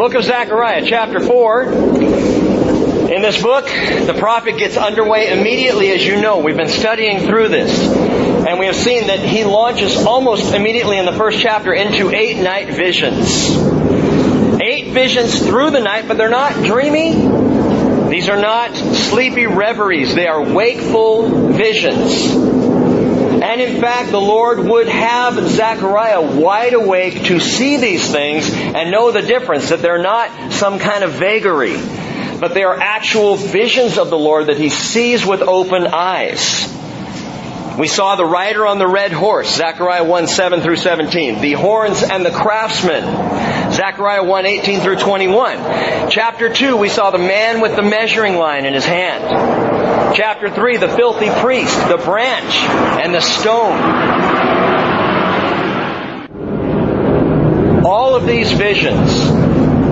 Book of Zechariah, chapter 4. In this book, the prophet gets underway immediately, as you know. We've been studying through this. And we have seen that he launches almost immediately in the first chapter into eight night visions. Eight visions through the night, but they're not dreamy. These are not sleepy reveries. They are wakeful visions. And in fact, the Lord would have Zechariah wide awake to see these things and know the difference, that they're not some kind of vagary, but they are actual visions of the Lord that he sees with open eyes. We saw the rider on the red horse, Zechariah 1, 7 through 17. The horns and the craftsmen, Zechariah 1, 18 through 21. Chapter 2, we saw the man with the measuring line in his hand. Chapter 3, the filthy priest, the branch, and the stone. All of these visions,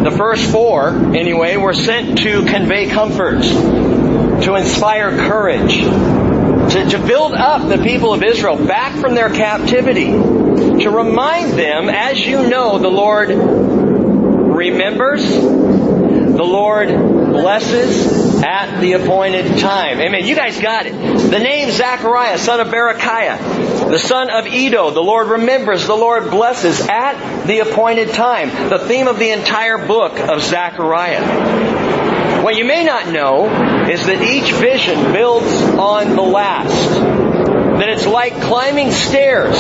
the first four anyway, were sent to convey comfort, to inspire courage, to, to build up the people of Israel back from their captivity, to remind them, as you know, the Lord remembers, the Lord blesses at the appointed time. Amen. You guys got it. The name Zechariah, son of Berechiah, the son of Iddo, the Lord remembers, the Lord blesses at the appointed time. The theme of the entire book of Zechariah. What you may not know is that each vision builds on the last. That it's like climbing stairs.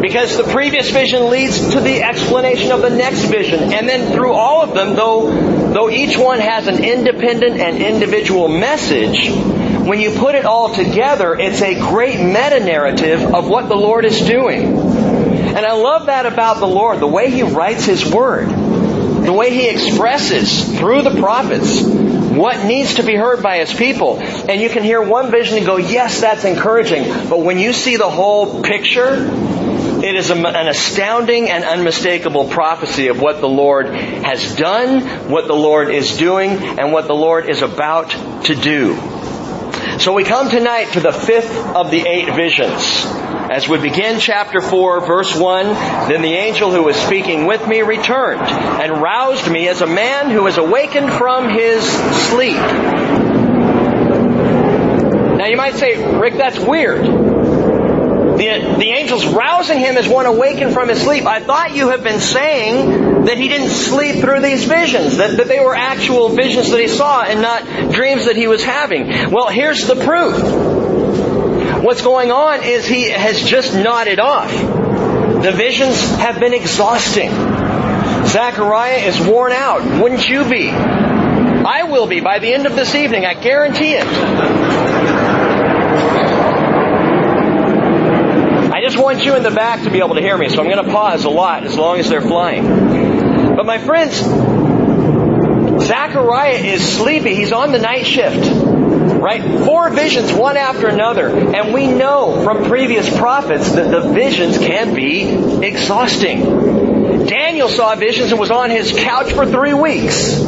Because the previous vision leads to the explanation of the next vision. And then through all of them, though, though each one has an independent and individual message, when you put it all together, it's a great meta-narrative of what the Lord is doing. And I love that about the Lord, the way He writes His Word the way he expresses through the prophets what needs to be heard by his people. And you can hear one vision and go, yes, that's encouraging. But when you see the whole picture, it is an astounding and unmistakable prophecy of what the Lord has done, what the Lord is doing, and what the Lord is about to do. So we come tonight to the fifth of the eight visions. As we begin chapter 4, verse 1, then the angel who was speaking with me returned and roused me as a man who is awakened from his sleep. Now you might say, Rick, that's weird. The, the angel's rousing him as one awakened from his sleep. I thought you have been saying that he didn't sleep through these visions, that, that they were actual visions that he saw and not dreams that he was having. Well, here's the proof. What's going on is he has just nodded off. The visions have been exhausting. Zechariah is worn out. Wouldn't you be? I will be by the end of this evening. I guarantee it. Just want you in the back to be able to hear me, so I'm going to pause a lot as long as they're flying. But my friends, Zechariah is sleepy. He's on the night shift. Right? Four visions, one after another. And we know from previous prophets that the visions can be exhausting. Daniel saw visions and was on his couch for three weeks.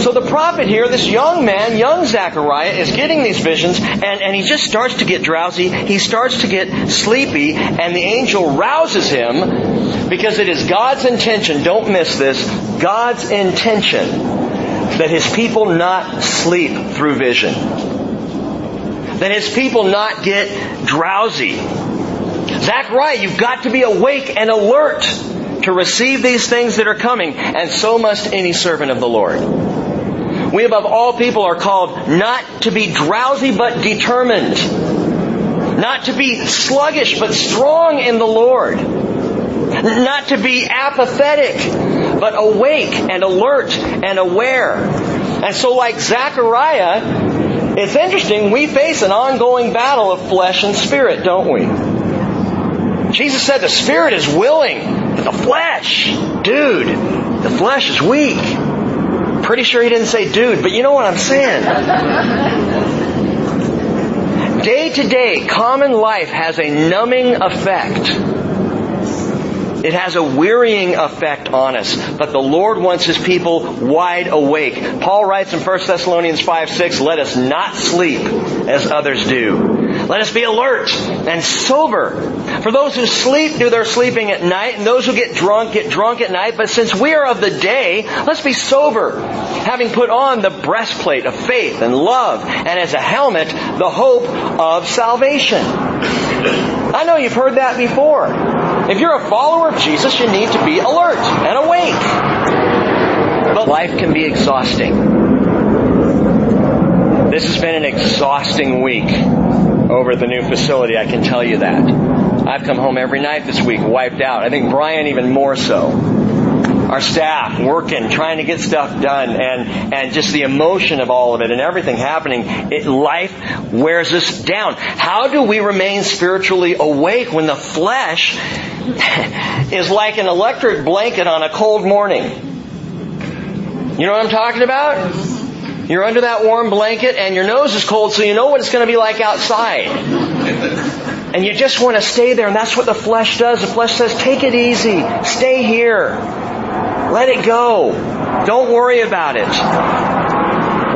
So the prophet here, this young man, young Zechariah, is getting these visions and, and he just starts to get drowsy. He starts to get sleepy and the angel rouses him because it is God's intention, don't miss this, God's intention that his people not sleep through vision. That his people not get drowsy. Zechariah, you've got to be awake and alert to receive these things that are coming, and so must any servant of the Lord. We above all people are called not to be drowsy but determined. Not to be sluggish but strong in the Lord. Not to be apathetic but awake and alert and aware. And so like Zechariah, it's interesting, we face an ongoing battle of flesh and spirit, don't we? Jesus said the spirit is willing, but the flesh, dude, the flesh is weak. Pretty sure he didn't say dude, but you know what I'm saying. Day to day, common life has a numbing effect it has a wearying effect on us, but the Lord wants His people wide awake. Paul writes in 1 Thessalonians 5, 6, let us not sleep as others do, Let us be alert and sober. For those who sleep, do their sleeping at night, and those who get drunk, get drunk at night. But since we are of the day, let's be sober, having put on the breastplate of faith and love, and as a helmet, the hope of salvation. I know you've heard that before. If you're a follower of Jesus, you need to be alert and awake. But life can be exhausting. This has been an exhausting week over the new facility, I can tell you that. I've come home every night this week wiped out. I think Brian even more so. Our staff working, trying to get stuff done, and, and just the emotion of all of it and everything happening. It, life wears us down. How do we remain spiritually awake when the flesh is like an electric blanket on a cold morning? You know what I'm talking about? You're under that warm blanket and your nose is cold so you know what it's going to be like outside. And you just want to stay there and that's what the flesh does. The flesh says, take it easy. Stay here. Let it go. Don't worry about it.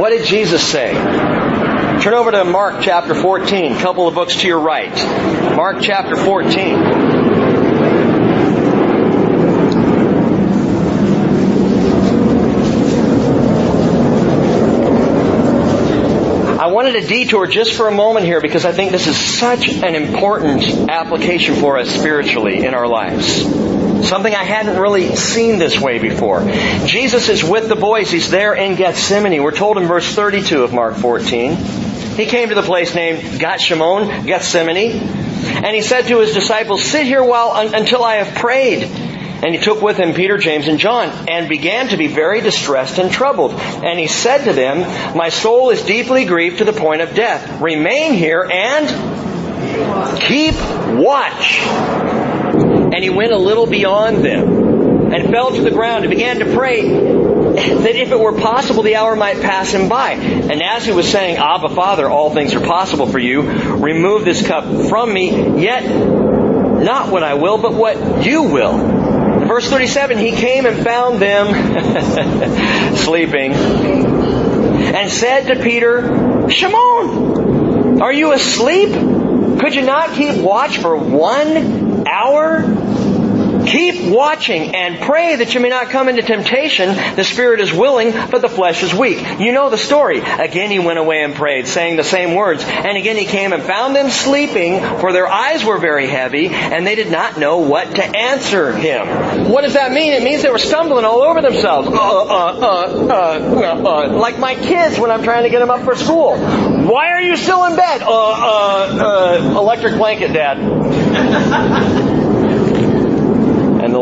What did Jesus say? Turn over to Mark chapter 14, a couple of books to your right. Mark chapter 14. Wanted to detour just for a moment here because I think this is such an important application for us spiritually in our lives. Something I hadn't really seen this way before. Jesus is with the boys. He's there in Gethsemane. We're told in verse 32 of Mark 14. He came to the place named Gethsemane, Gethsemane, and he said to his disciples, sit here while, until I have prayed. And he took with him Peter, James, and John, and began to be very distressed and troubled. And he said to them, My soul is deeply grieved to the point of death. Remain here and keep watch. And he went a little beyond them and fell to the ground and began to pray that if it were possible, the hour might pass him by. And as he was saying, Abba, Father, all things are possible for you. Remove this cup from me, yet not what I will, but what you will. Verse 37, he came and found them sleeping and said to Peter, Shimon, are you asleep? Could you not keep watch for one hour? Keep watching and pray that you may not come into temptation. The spirit is willing, but the flesh is weak. You know the story. Again he went away and prayed, saying the same words. And again he came and found them sleeping, for their eyes were very heavy, and they did not know what to answer him. What does that mean? It means they were stumbling all over themselves. Uh, uh, uh, like my kids when I'm trying to get them up for school. Why are you still in bed? electric blanket, Dad.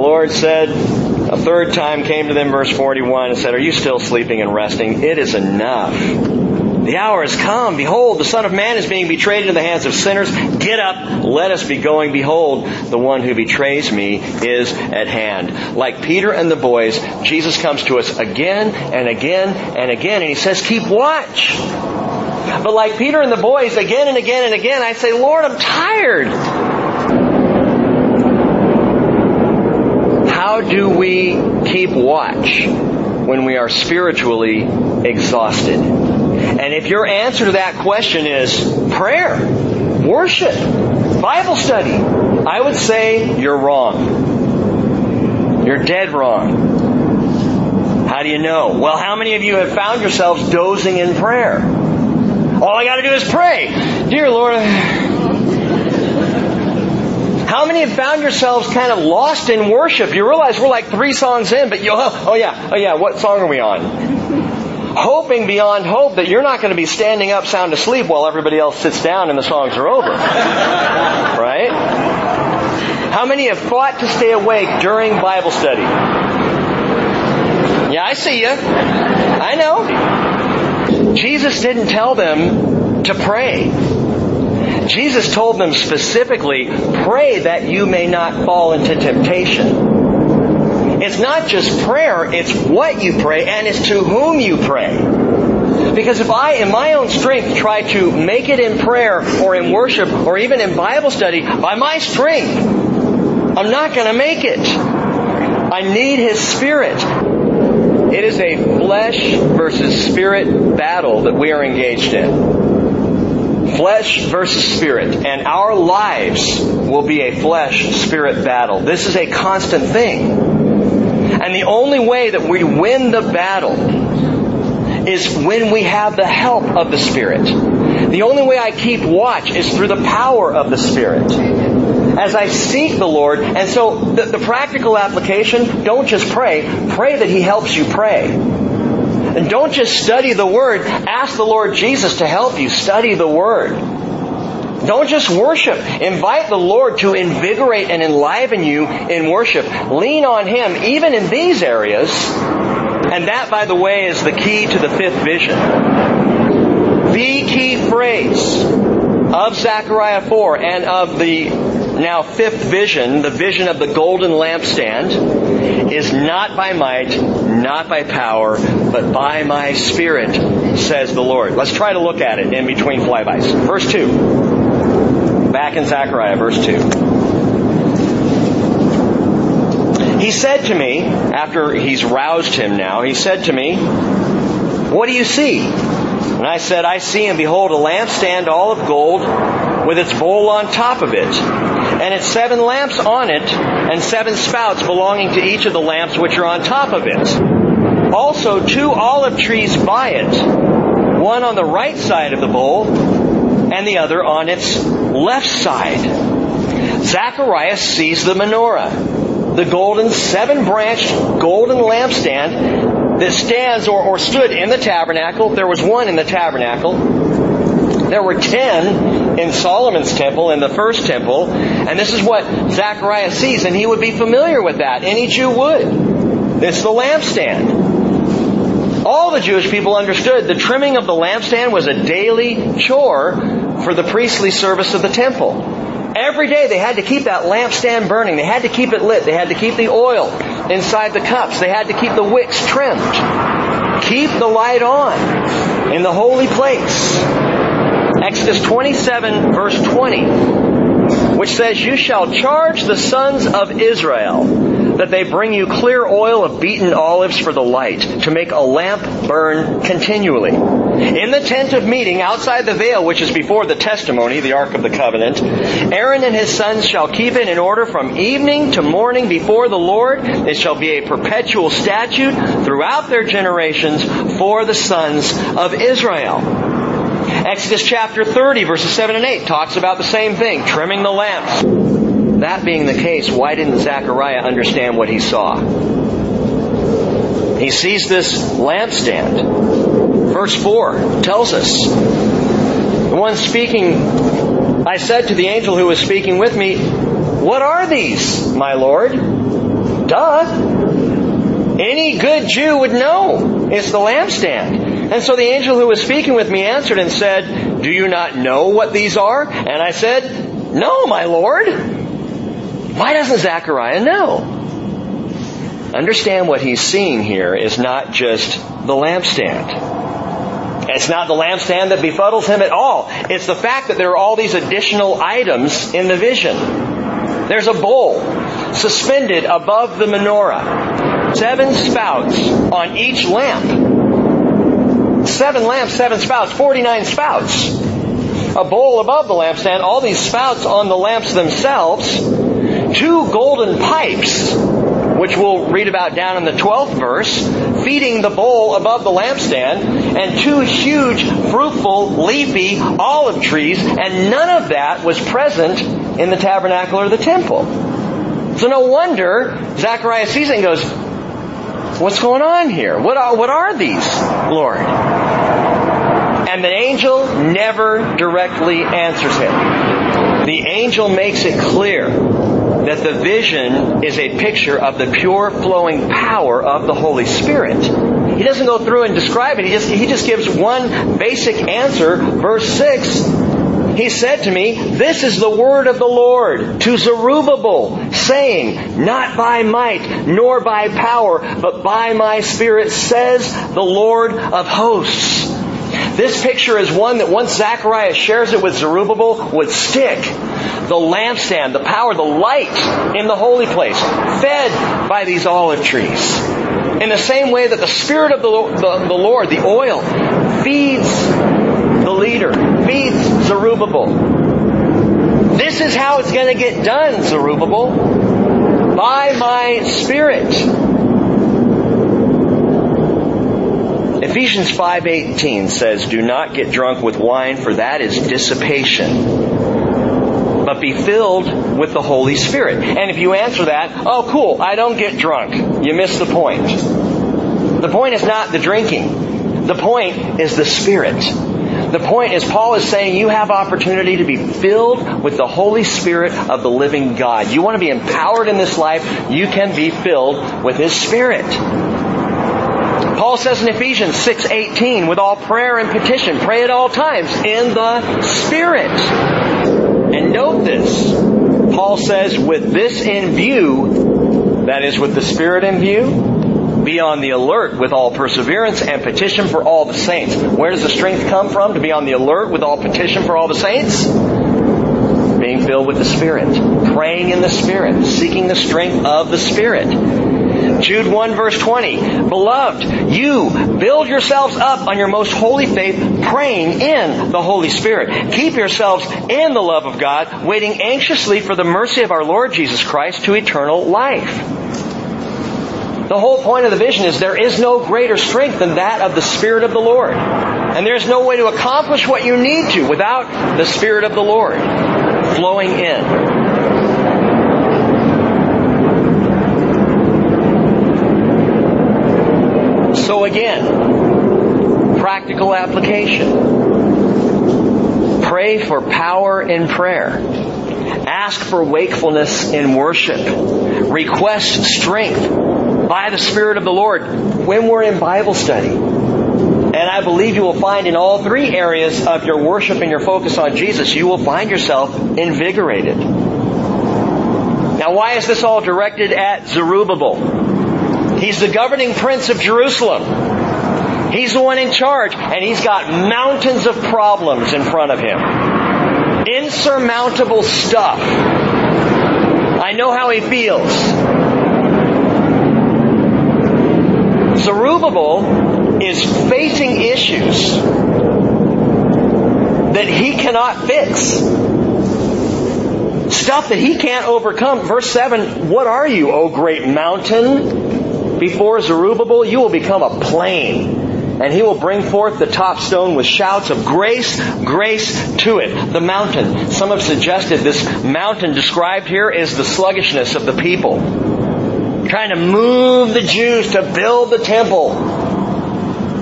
Lord said, a third time came to them, verse 41, and said, Are you still sleeping and resting? It is enough. The hour has come. Behold, the Son of Man is being betrayed into the hands of sinners. Get up. Let us be going. Behold, the one who betrays me is at hand. Like Peter and the boys, Jesus comes to us again and again and again, and he says, keep watch. But like Peter and the boys, again and again and again, I say, Lord, I'm tired. How do we keep watch when we are spiritually exhausted? And if your answer to that question is prayer, worship, Bible study, I would say you're wrong. You're dead wrong. How do you know? Well, how many of you have found yourselves dozing in prayer? All I gotta do is pray. Dear Lord, how many have found yourselves kind of lost in worship? You realize we're like three songs in, but you, oh, oh yeah, oh yeah, what song are we on? Hoping beyond hope that you're not going to be standing up sound asleep while everybody else sits down and the songs are over. right? How many have fought to stay awake during Bible study? Yeah, I see you. I know. Jesus didn't tell them to pray. Jesus told them specifically, pray that you may not fall into temptation. It's not just prayer, it's what you pray and it's to whom you pray. Because if I, in my own strength, try to make it in prayer or in worship or even in Bible study by my strength, I'm not going to make it. I need His Spirit. It is a flesh versus spirit battle that we are engaged in. Flesh versus spirit. And our lives will be a flesh spirit battle. This is a constant thing. And the only way that we win the battle is when we have the help of the Spirit. The only way I keep watch is through the power of the Spirit. As I seek the Lord, and so the, the practical application, don't just pray, pray that He helps you pray. And don't just study the Word. Ask the Lord Jesus to help you study the Word. Don't just worship. Invite the Lord to invigorate and enliven you in worship. Lean on Him even in these areas. And that, by the way, is the key to the fifth vision. The key phrase of Zechariah 4 and of the now fifth vision, the vision of the golden lampstand, is not by might, not by power, but by my spirit, says the Lord. Let's try to look at it in between flybys. Verse 2. Back in Zechariah, verse 2. He said to me, after he's roused him now, he said to me, What do you see? And I said, I see and behold a lampstand all of gold with its bowl on top of it, and its seven lamps on it, and seven spouts belonging to each of the lamps which are on top of it. Also two olive trees by it, one on the right side of the bowl, and the other on its left side. Zacharias sees the menorah, the golden seven branched golden lampstand that stands or, or stood in the tabernacle. There was one in the tabernacle. There were ten in Solomon's temple, in the first temple, and this is what Zechariah sees, and he would be familiar with that. Any Jew would. It's the lampstand. All the Jewish people understood the trimming of the lampstand was a daily chore for the priestly service of the temple. Every day they had to keep that lampstand burning. They had to keep it lit. They had to keep the oil inside the cups. They had to keep the wicks trimmed. Keep the light on in the holy place. Exodus 27 verse 20, which says, You shall charge the sons of Israel that they bring you clear oil of beaten olives for the light, to make a lamp burn continually. In the tent of meeting outside the veil, which is before the testimony, the Ark of the Covenant, Aaron and his sons shall keep it in order from evening to morning before the Lord. It shall be a perpetual statute throughout their generations for the sons of Israel. Exodus chapter 30 verses 7 and 8 talks about the same thing, trimming the lamps. That being the case, why didn't Zechariah understand what he saw? He sees this lampstand. Verse 4 tells us, the one speaking, I said to the angel who was speaking with me, What are these, my Lord? Duh. Any good Jew would know. It's the lampstand. And so the angel who was speaking with me answered and said, Do you not know what these are? And I said, No, my Lord. Why doesn't Zechariah know? Understand what he's seeing here is not just the lampstand. It's not the lampstand that befuddles him at all. It's the fact that there are all these additional items in the vision. There's a bowl suspended above the menorah. Seven spouts on each lamp seven lamps, seven spouts, 49 spouts. A bowl above the lampstand, all these spouts on the lamps themselves, two golden pipes, which we'll read about down in the 12th verse, feeding the bowl above the lampstand, and two huge, fruitful, leafy olive trees, and none of that was present in the tabernacle or the temple. So no wonder Zechariah sees it and goes, What's going on here? What are, what are these, Lord? And the angel never directly answers him. The angel makes it clear that the vision is a picture of the pure flowing power of the Holy Spirit. He doesn't go through and describe it. He just, he just gives one basic answer. Verse 6 he said to me, This is the word of the Lord to Zerubbabel, saying, Not by might, nor by power, but by my Spirit, says the Lord of hosts. This picture is one that once Zechariah shares it with Zerubbabel would stick. The lampstand, the power, the light in the holy place, fed by these olive trees. In the same way that the Spirit of the, the, the Lord, the oil, feeds the leader, feeds Zerubbabel. This is how it's going to get done, Zerubbabel. By my Spirit. Ephesians 5:18 says, "Do not get drunk with wine, for that is dissipation, but be filled with the Holy Spirit." And if you answer that, "Oh, cool, I don't get drunk." You miss the point. The point is not the drinking. The point is the Spirit. The point is Paul is saying you have opportunity to be filled with the Holy Spirit of the living God. You want to be empowered in this life, you can be filled with His Spirit. Paul says in Ephesians 6:18, with all prayer and petition, pray at all times in the Spirit. And note this. Paul says, with this in view, that is with the Spirit in view, be on the alert with all perseverance and petition for all the saints. Where does the strength come from to be on the alert with all petition for all the saints? Being filled with the Spirit. Praying in the Spirit. Seeking the strength of the Spirit. Jude 1 verse 20. Beloved, you build yourselves up on your most holy faith, praying in the Holy Spirit. Keep yourselves in the love of God, waiting anxiously for the mercy of our Lord Jesus Christ to eternal life. The whole point of the vision is there is no greater strength than that of the Spirit of the Lord. And there's no way to accomplish what you need to without the Spirit of the Lord flowing in. So again, practical application. Pray for power in prayer. Ask for wakefulness in worship. Request strength by the Spirit of the Lord when we're in Bible study. And I believe you will find in all three areas of your worship and your focus on Jesus, you will find yourself invigorated. Now why is this all directed at Zerubbabel? He's the governing prince of Jerusalem. He's the one in charge, and he's got mountains of problems in front of him. Insurmountable stuff. I know how he feels. Zerubbabel is facing issues that he cannot fix. Stuff that he can't overcome. Verse 7, what are you, O great mountain? Before Zerubbabel, you will become a plain. And he will bring forth the top stone with shouts of grace, grace to it. The mountain. Some have suggested this mountain described here is the sluggishness of the people. Trying to move the Jews to build the temple.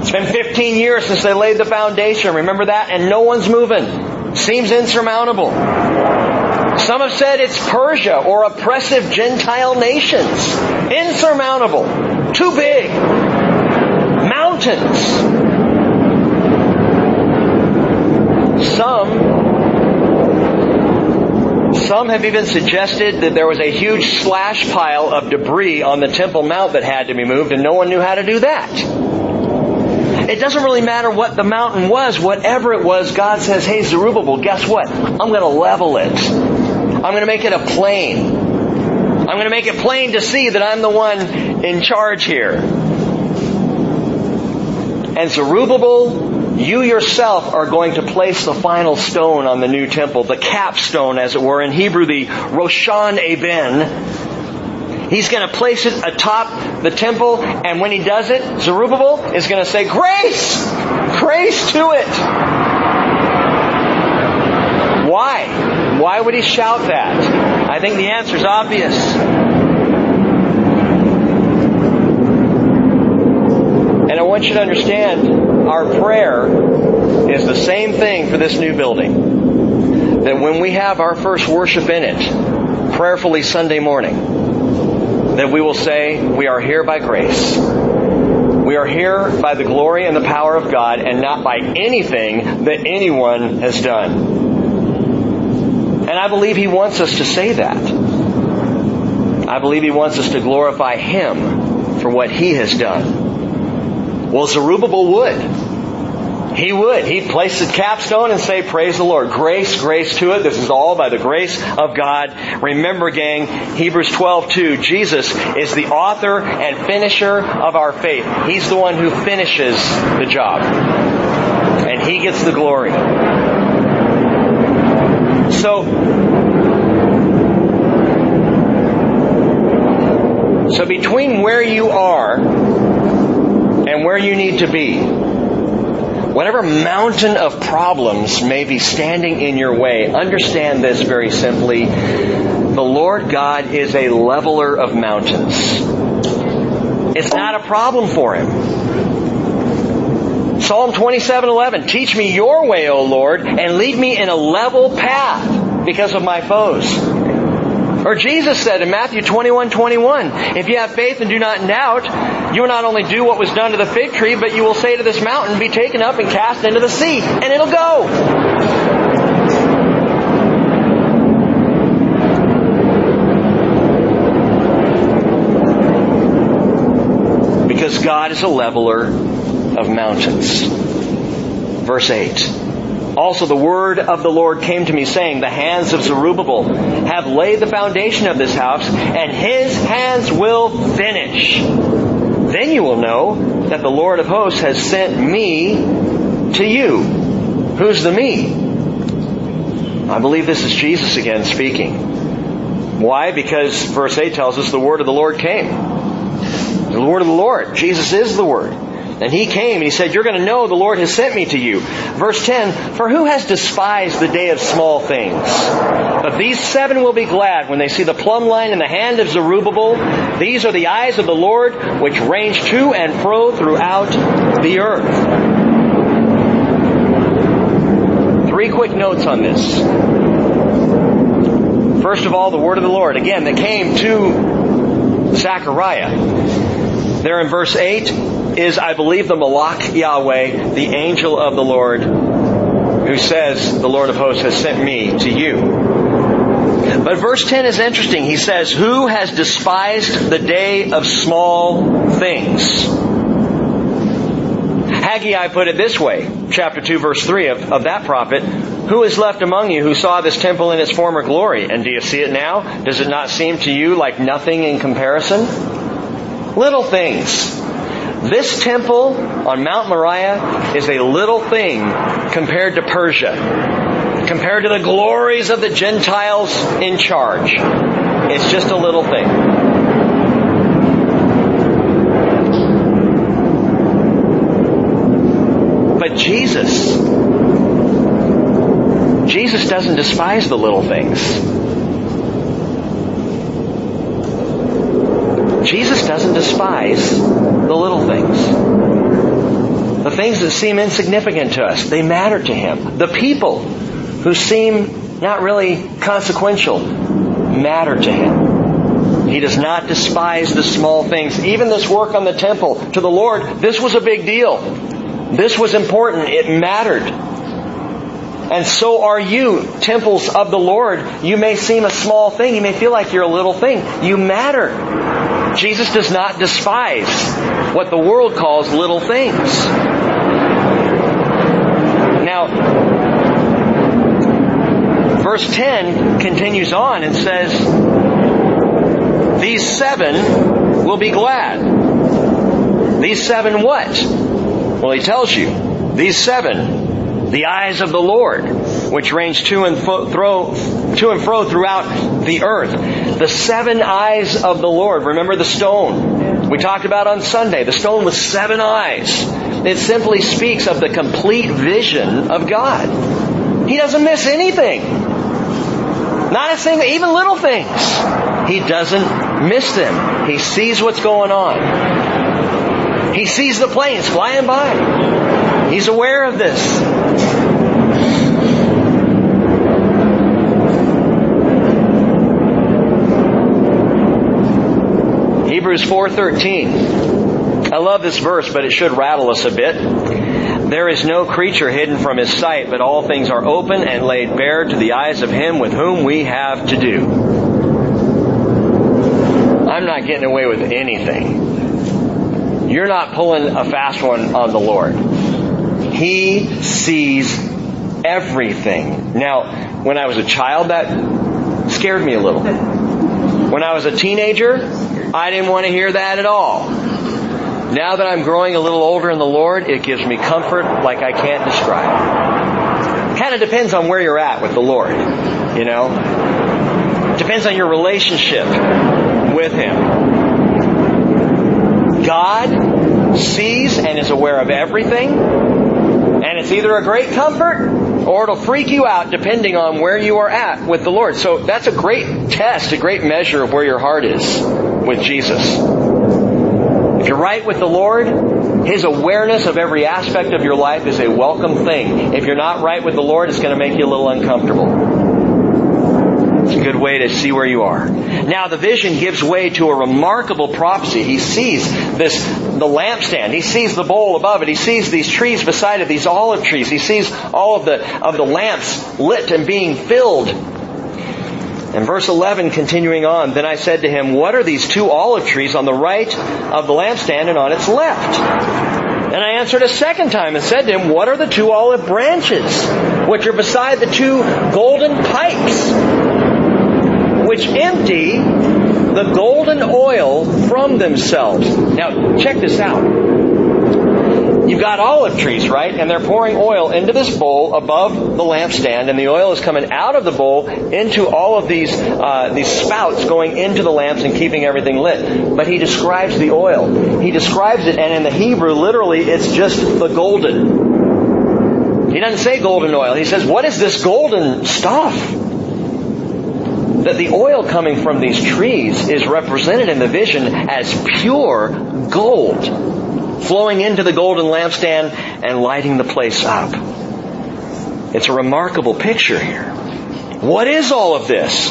It's been 15 years since they laid the foundation. Remember that? And no one's moving. Seems insurmountable. Some have said it's Persia or oppressive Gentile nations. Insurmountable. Too big. Mountains. Some some have even suggested that there was a huge slash pile of debris on the Temple Mount that had to be moved and no one knew how to do that. It doesn't really matter what the mountain was, whatever it was, God says, hey Zerubbabel, guess what? I'm going to level it. I'm going to make it a plain. I'm going to make it plain to see that I'm the one in charge here. And Zerubbabel, you yourself are going to place the final stone on the new temple, the capstone as it were, in Hebrew the Roshan Eben. He's going to place it atop the temple, and when he does it, Zerubbabel is going to say, Grace! Grace to it! Why? Why would he shout that? I think the answer is obvious. And I want you to understand our prayer is the same thing for this new building. That when we have our first worship in it, prayerfully Sunday morning, that we will say, we are here by grace. We are here by the glory and the power of God and not by anything that anyone has done. And I believe He wants us to say that. I believe He wants us to glorify Him for what He has done. Well, Zerubbabel would. He would. He'd place the capstone and say, praise the Lord. Grace, grace to it. This is all by the grace of God. Remember, gang, Hebrews 12, 2, Jesus is the author and finisher of our faith. He's the one who finishes the job. And He gets the glory. So, so between where you are and where you need to be, whatever mountain of problems may be standing in your way, understand this very simply. The Lord God is a leveler of mountains. It's not a problem for Him. Psalm 27:11 Teach me your way, O Lord, and lead me in a level path because of my foes. Or Jesus said in Matthew 21, 21, if you have faith and do not doubt, you will not only do what was done to the fig tree, but you will say to this mountain, be taken up and cast into the sea, and it'll go. Because God is a leveler of mountains. Verse 8. Also the word of the Lord came to me saying, the hands of Zerubbabel have laid the foundation of this house, and his hands will finish. Then you will know that the Lord of hosts has sent me to you. Who's the me? I believe this is Jesus again speaking. Why? Because verse 8 tells us the word of the Lord came. The word of the Lord. Jesus is the word. And he came and he said, You're going to know the Lord has sent me to you. Verse 10, For who has despised the day of small things? But these seven will be glad when they see the plumb line in the hand of Zerubbabel. These are the eyes of the Lord which range to and fro throughout the earth. Three quick notes on this. First of all, the word of the Lord, again, that came to Zechariah. There in verse 8 is, I believe, the Malach Yahweh, the angel of the Lord, who says, the Lord of hosts has sent me to you. But verse 10 is interesting. He says, Who has despised the day of small things? Haggai put it this way, chapter 2 verse 3 of, of that prophet, Who is left among you who saw this temple in its former glory? And do you see it now? Does it not seem to you like nothing in comparison? Little things. This temple on Mount Moriah is a little thing compared to Persia, compared to the glories of the Gentiles in charge. It's just a little thing. But Jesus, Jesus doesn't despise the little things. Jesus doesn't despise the little things. The things that seem insignificant to us, they matter to Him. The people who seem not really consequential matter to Him. He does not despise the small things. Even this work on the temple to the Lord, this was a big deal. This was important. It mattered. And so are you, temples of the Lord. You may seem a small thing. You may feel like you're a little thing. You matter. Jesus does not despise what the world calls little things. Now, verse 10 continues on and says, These seven will be glad. These seven what? Well, he tells you. These seven, the eyes of the Lord, which range to and fro, to and fro throughout the earth. The seven eyes of the Lord. Remember the stone we talked about on Sunday. The stone with seven eyes. It simply speaks of the complete vision of God. He doesn't miss anything. Not a single, even little things. He doesn't miss them. He sees what's going on. He sees the planes flying by. He's aware of this. Hebrews 4:13. I love this verse, but it should rattle us a bit. There is no creature hidden from his sight, but all things are open and laid bare to the eyes of him with whom we have to do. I'm not getting away with anything. You're not pulling a fast one on the Lord. He sees everything. Now, when I was a child, that scared me a little. When I was a teenager, I didn't want to hear that at all. Now that I'm growing a little older in the Lord, it gives me comfort like I can't describe. Kind of depends on where you're at with the Lord, you know? Depends on your relationship with Him. God sees and is aware of everything, and it's either a great comfort or it'll freak you out depending on where you are at with the Lord. So that's a great test, a great measure of where your heart is with Jesus. If you're right with the Lord, His awareness of every aspect of your life is a welcome thing. If you're not right with the Lord, it's going to make you a little uncomfortable. It's a good way to see where you are. Now the vision gives way to a remarkable prophecy. He sees this, the lampstand. He sees the bowl above it. He sees these trees beside it, these olive trees. He sees all of the, of the lamps lit and being filled. And verse 11 continuing on, then I said to him, what are these two olive trees on the right of the lampstand and on its left? And I answered a second time and said to him, What are the two olive branches which are beside the two golden pipes? which empty the golden oil from themselves. Now, check this out. You've got olive trees, right? And they're pouring oil into this bowl above the lampstand, and the oil is coming out of the bowl into all of these uh, these spouts going into the lamps and keeping everything lit. But he describes the oil. He describes it, and in the Hebrew, literally, it's just the golden. He doesn't say golden oil. He says, "What is this golden stuff?" that the oil coming from these trees is represented in the vision as pure gold flowing into the golden lampstand and lighting the place up. It's a remarkable picture here. What is all of this?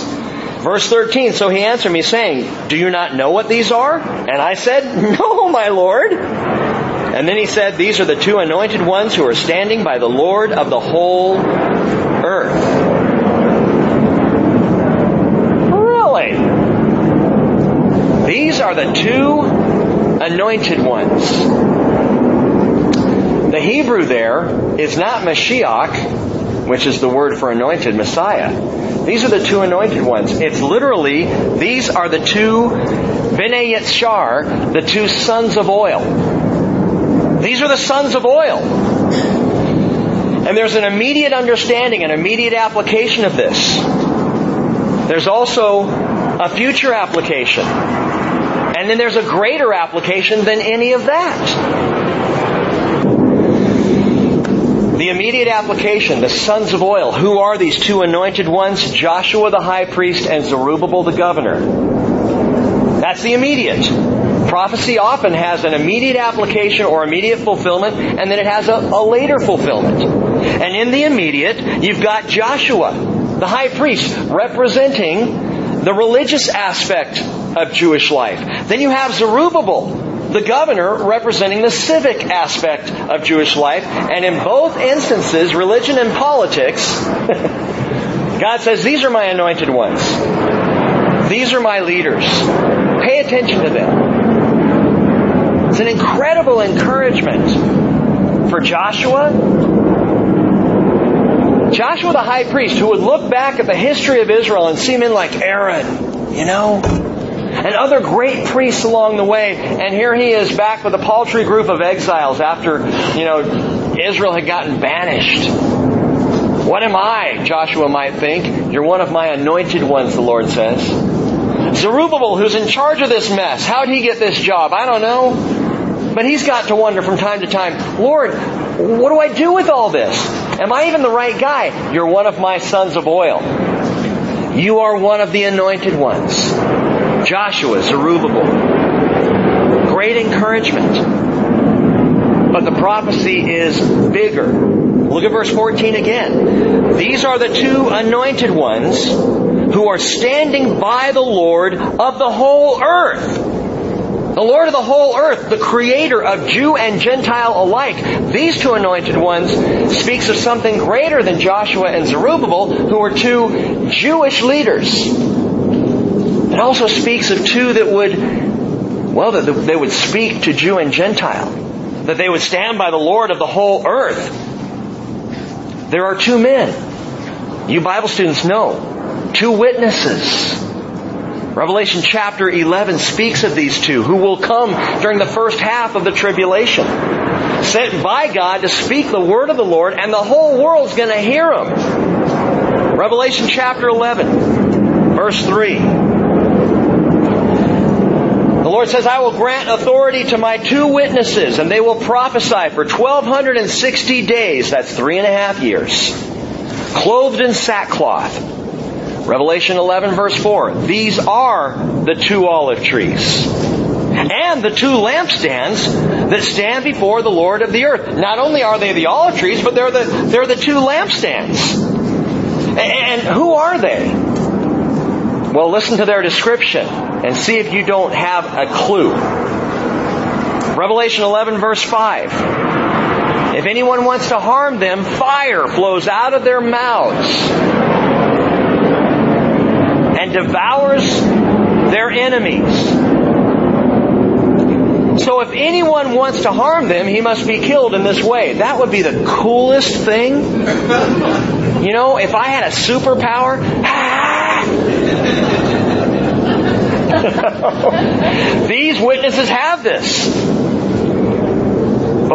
Verse 13, so he answered me saying, Do you not know what these are? And I said, No, my Lord. And then he said, These are the two anointed ones who are standing by the Lord of the whole earth. Really? These are the two anointed ones. The Hebrew there is not Mashiach, which is the word for anointed Messiah. These are the two anointed ones. It's literally, these are the two Bnei Yitzhar, the two sons of oil. These are the sons of oil. And there's an immediate understanding, an immediate application of this. There's also a future application. And then there's a greater application than any of that. The immediate application, the sons of oil. Who are these two anointed ones? Joshua the high priest and Zerubbabel the governor. That's the immediate. Prophecy often has an immediate application or immediate fulfillment, and then it has a, a later fulfillment. And in the immediate, you've got Joshua, the high priest, representing the religious aspect of Jewish life. Then you have Zerubbabel, the governor representing the civic aspect of Jewish life. And in both instances, religion and politics, God says, these are my anointed ones. These are my leaders. Pay attention to them. It's an incredible encouragement for Joshua Joshua the high priest, who would look back at the history of Israel and see men like Aaron, you know, and other great priests along the way, and here he is back with a paltry group of exiles after, you know, Israel had gotten banished. What am I? Joshua might think. You're one of my anointed ones, the Lord says. Zerubbabel, who's in charge of this mess, how'd he get this job? I don't know. But he's got to wonder from time to time, Lord, what do I do with all this? Am I even the right guy? You're one of my sons of oil. You are one of the anointed ones. Joshua, Zerubbabel. Great encouragement. But the prophecy is bigger. Look at verse 14 again. These are the two anointed ones who are standing by the Lord of the whole earth. The Lord of the whole earth, the creator of Jew and Gentile alike. These two anointed ones speaks of something greater than Joshua and Zerubbabel, who were two Jewish leaders. It also speaks of two that would, well, that they would speak to Jew and Gentile. That they would stand by the Lord of the whole earth. There are two men. You Bible students know. Two witnesses Revelation chapter 11 speaks of these two who will come during the first half of the tribulation. Sent by God to speak the word of the Lord and the whole world's going to hear them. Revelation chapter 11 verse 3. The Lord says, I will grant authority to my two witnesses and they will prophesy for 1260 days. That's three and a half years. Clothed in sackcloth Revelation 11 verse 4. These are the two olive trees. And the two lampstands that stand before the Lord of the earth. Not only are they the olive trees, but they're the, they're the two lampstands. And who are they? Well, listen to their description and see if you don't have a clue. Revelation 11 verse 5. If anyone wants to harm them, fire flows out of their mouths and devours their enemies. So if anyone wants to harm them, he must be killed in this way. That would be the coolest thing. You know, if I had a superpower, these witnesses have this.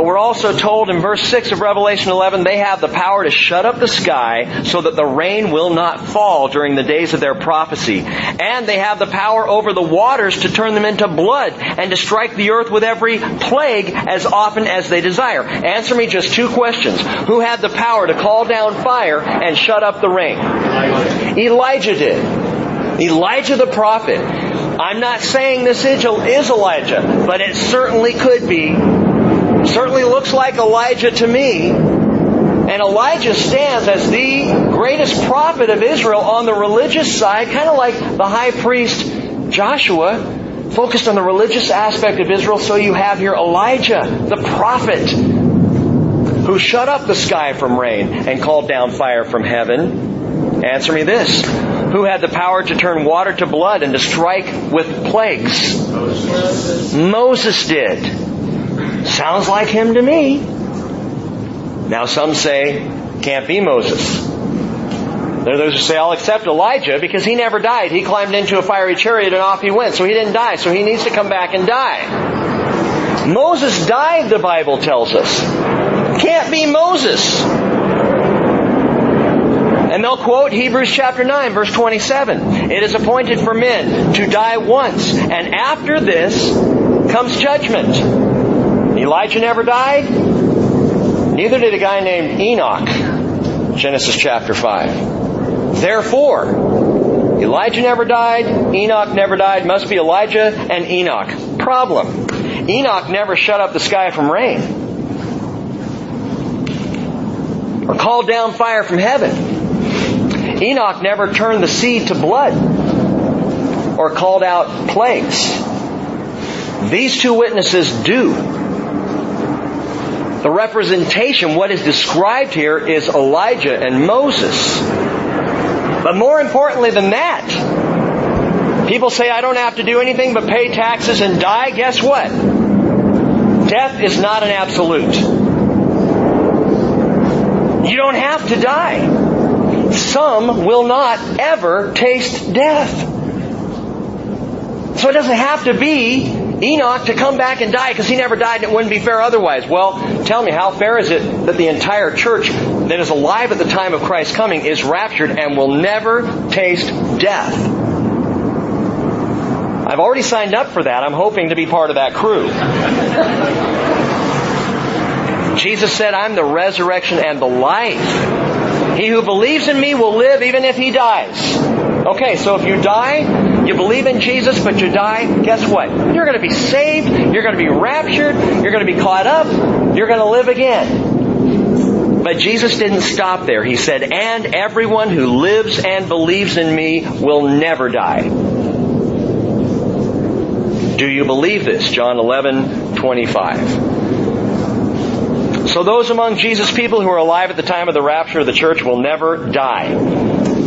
We're also told in verse 6 of Revelation 11, they have the power to shut up the sky so that the rain will not fall during the days of their prophecy. And they have the power over the waters to turn them into blood and to strike the earth with every plague as often as they desire. Answer me just two questions. Who had the power to call down fire and shut up the rain? Elijah, Elijah did. Elijah the prophet. I'm not saying this is Elijah, but it certainly could be Certainly looks like Elijah to me. And Elijah stands as the greatest prophet of Israel on the religious side, kind of like the high priest Joshua, focused on the religious aspect of Israel. So you have here Elijah, the prophet, who shut up the sky from rain and called down fire from heaven. Answer me this. Who had the power to turn water to blood and to strike with plagues? Moses, Moses did. Sounds like him to me. Now some say, can't be Moses. There are those who say, I'll accept Elijah because he never died. He climbed into a fiery chariot and off he went. So he didn't die. So he needs to come back and die. Moses died, the Bible tells us. Can't be Moses. And they'll quote Hebrews chapter 9 verse 27. It is appointed for men to die once, and after this comes judgment. Elijah never died. Neither did a guy named Enoch. Genesis chapter 5. Therefore, Elijah never died, Enoch never died, must be Elijah and Enoch. Problem. Enoch never shut up the sky from rain. Or called down fire from heaven. Enoch never turned the sea to blood. Or called out plagues. These two witnesses do. The representation, what is described here, is Elijah and Moses. But more importantly than that, people say, I don't have to do anything but pay taxes and die. Guess what? Death is not an absolute. You don't have to die. Some will not ever taste death. So it doesn't have to be Enoch to come back and die because he never died and it wouldn't be fair otherwise. Well, tell me, how fair is it that the entire church that is alive at the time of Christ's coming is raptured and will never taste death? I've already signed up for that. I'm hoping to be part of that crew. Jesus said, I'm the resurrection and the life. He who believes in me will live even if he dies. Okay, so if you die, you believe in Jesus, but you die, guess what? You're going to be saved, you're going to be raptured, you're going to be caught up, you're going to live again. But Jesus didn't stop there. He said, and everyone who lives and believes in me will never die. Do you believe this? John 11, 25. So those among Jesus' people who are alive at the time of the rapture of the church will never die.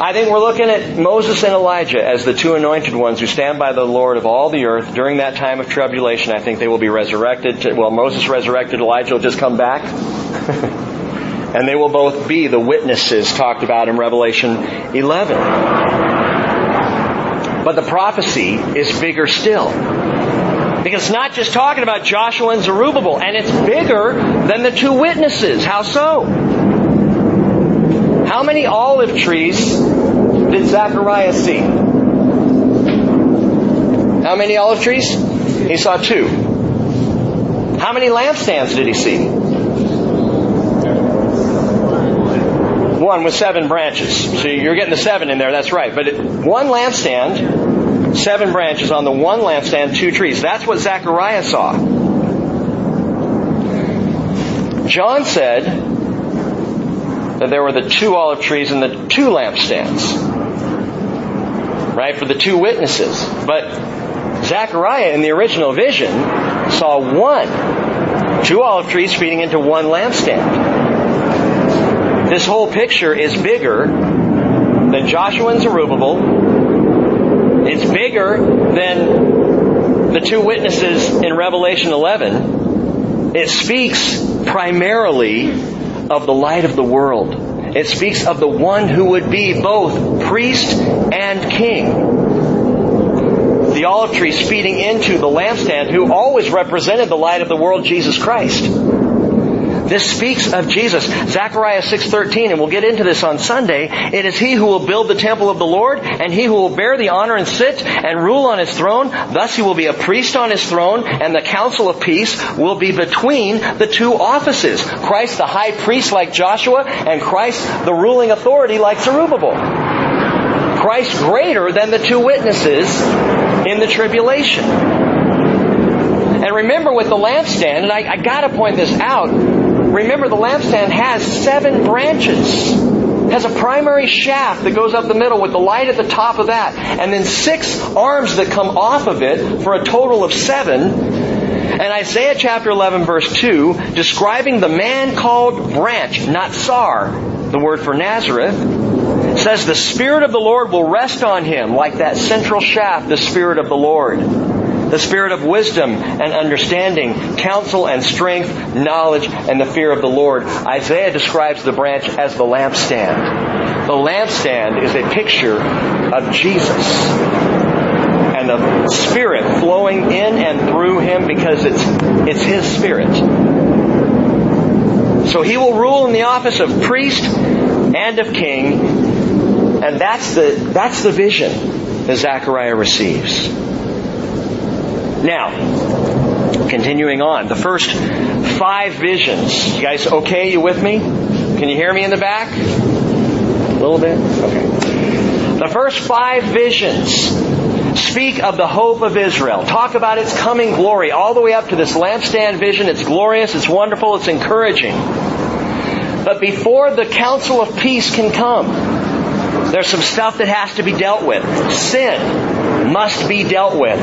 I think we're looking at Moses and Elijah as the two anointed ones who stand by the Lord of all the earth during that time of tribulation. I think they will be resurrected. To, well, Moses resurrected, Elijah will just come back. and they will both be the witnesses talked about in Revelation 11. But the prophecy is bigger still. Because it's not just talking about Joshua and Zerubbabel, and it's bigger than the two witnesses. How so? How many olive trees did Zechariah see? How many olive trees? He saw two. How many lampstands did he see? One with seven branches. So you're getting the seven in there, that's right. But one lampstand, seven branches on the one lampstand, two trees. That's what Zechariah saw. John said that there were the two olive trees and the two lampstands. Right? For the two witnesses. But Zechariah in the original vision saw one. Two olive trees feeding into one lampstand. This whole picture is bigger than Joshua and Zerubbabel. It's bigger than the two witnesses in Revelation 11. It speaks primarily of the light of the world. It speaks of the one who would be both priest and king. The olive trees feeding into the lampstand who always represented the light of the world, Jesus Christ. This speaks of Jesus. Zechariah 6:13 and we'll get into this on Sunday. It is he who will build the temple of the Lord and he who will bear the honor and sit and rule on his throne. Thus he will be a priest on his throne and the council of peace will be between the two offices. Christ the high priest like Joshua and Christ the ruling authority like Zerubbabel. Christ greater than the two witnesses in the tribulation. And remember with the lampstand, and I, I gotta point this out, Remember, the lampstand has seven branches. has a primary shaft that goes up the middle with the light at the top of that. And then six arms that come off of it for a total of seven. And Isaiah chapter 11 verse 2, describing the man called branch, Netzer, the word for Nazareth, says the Spirit of the Lord will rest on him like that central shaft, the Spirit of the Lord the spirit of wisdom and understanding, counsel and strength, knowledge and the fear of the Lord. Isaiah describes the branch as the lampstand. The lampstand is a picture of Jesus and the spirit flowing in and through him because it's, it's his spirit. So he will rule in the office of priest and of king, and that's the, that's the vision that Zechariah receives. Now, continuing on, the first five visions. You guys okay? You with me? Can you hear me in the back? A little bit? Okay. The first five visions speak of the hope of Israel. Talk about its coming glory all the way up to this lampstand vision. It's glorious, it's wonderful, it's encouraging. But before the council of peace can come, there's some stuff that has to be dealt with. Sin must be dealt with.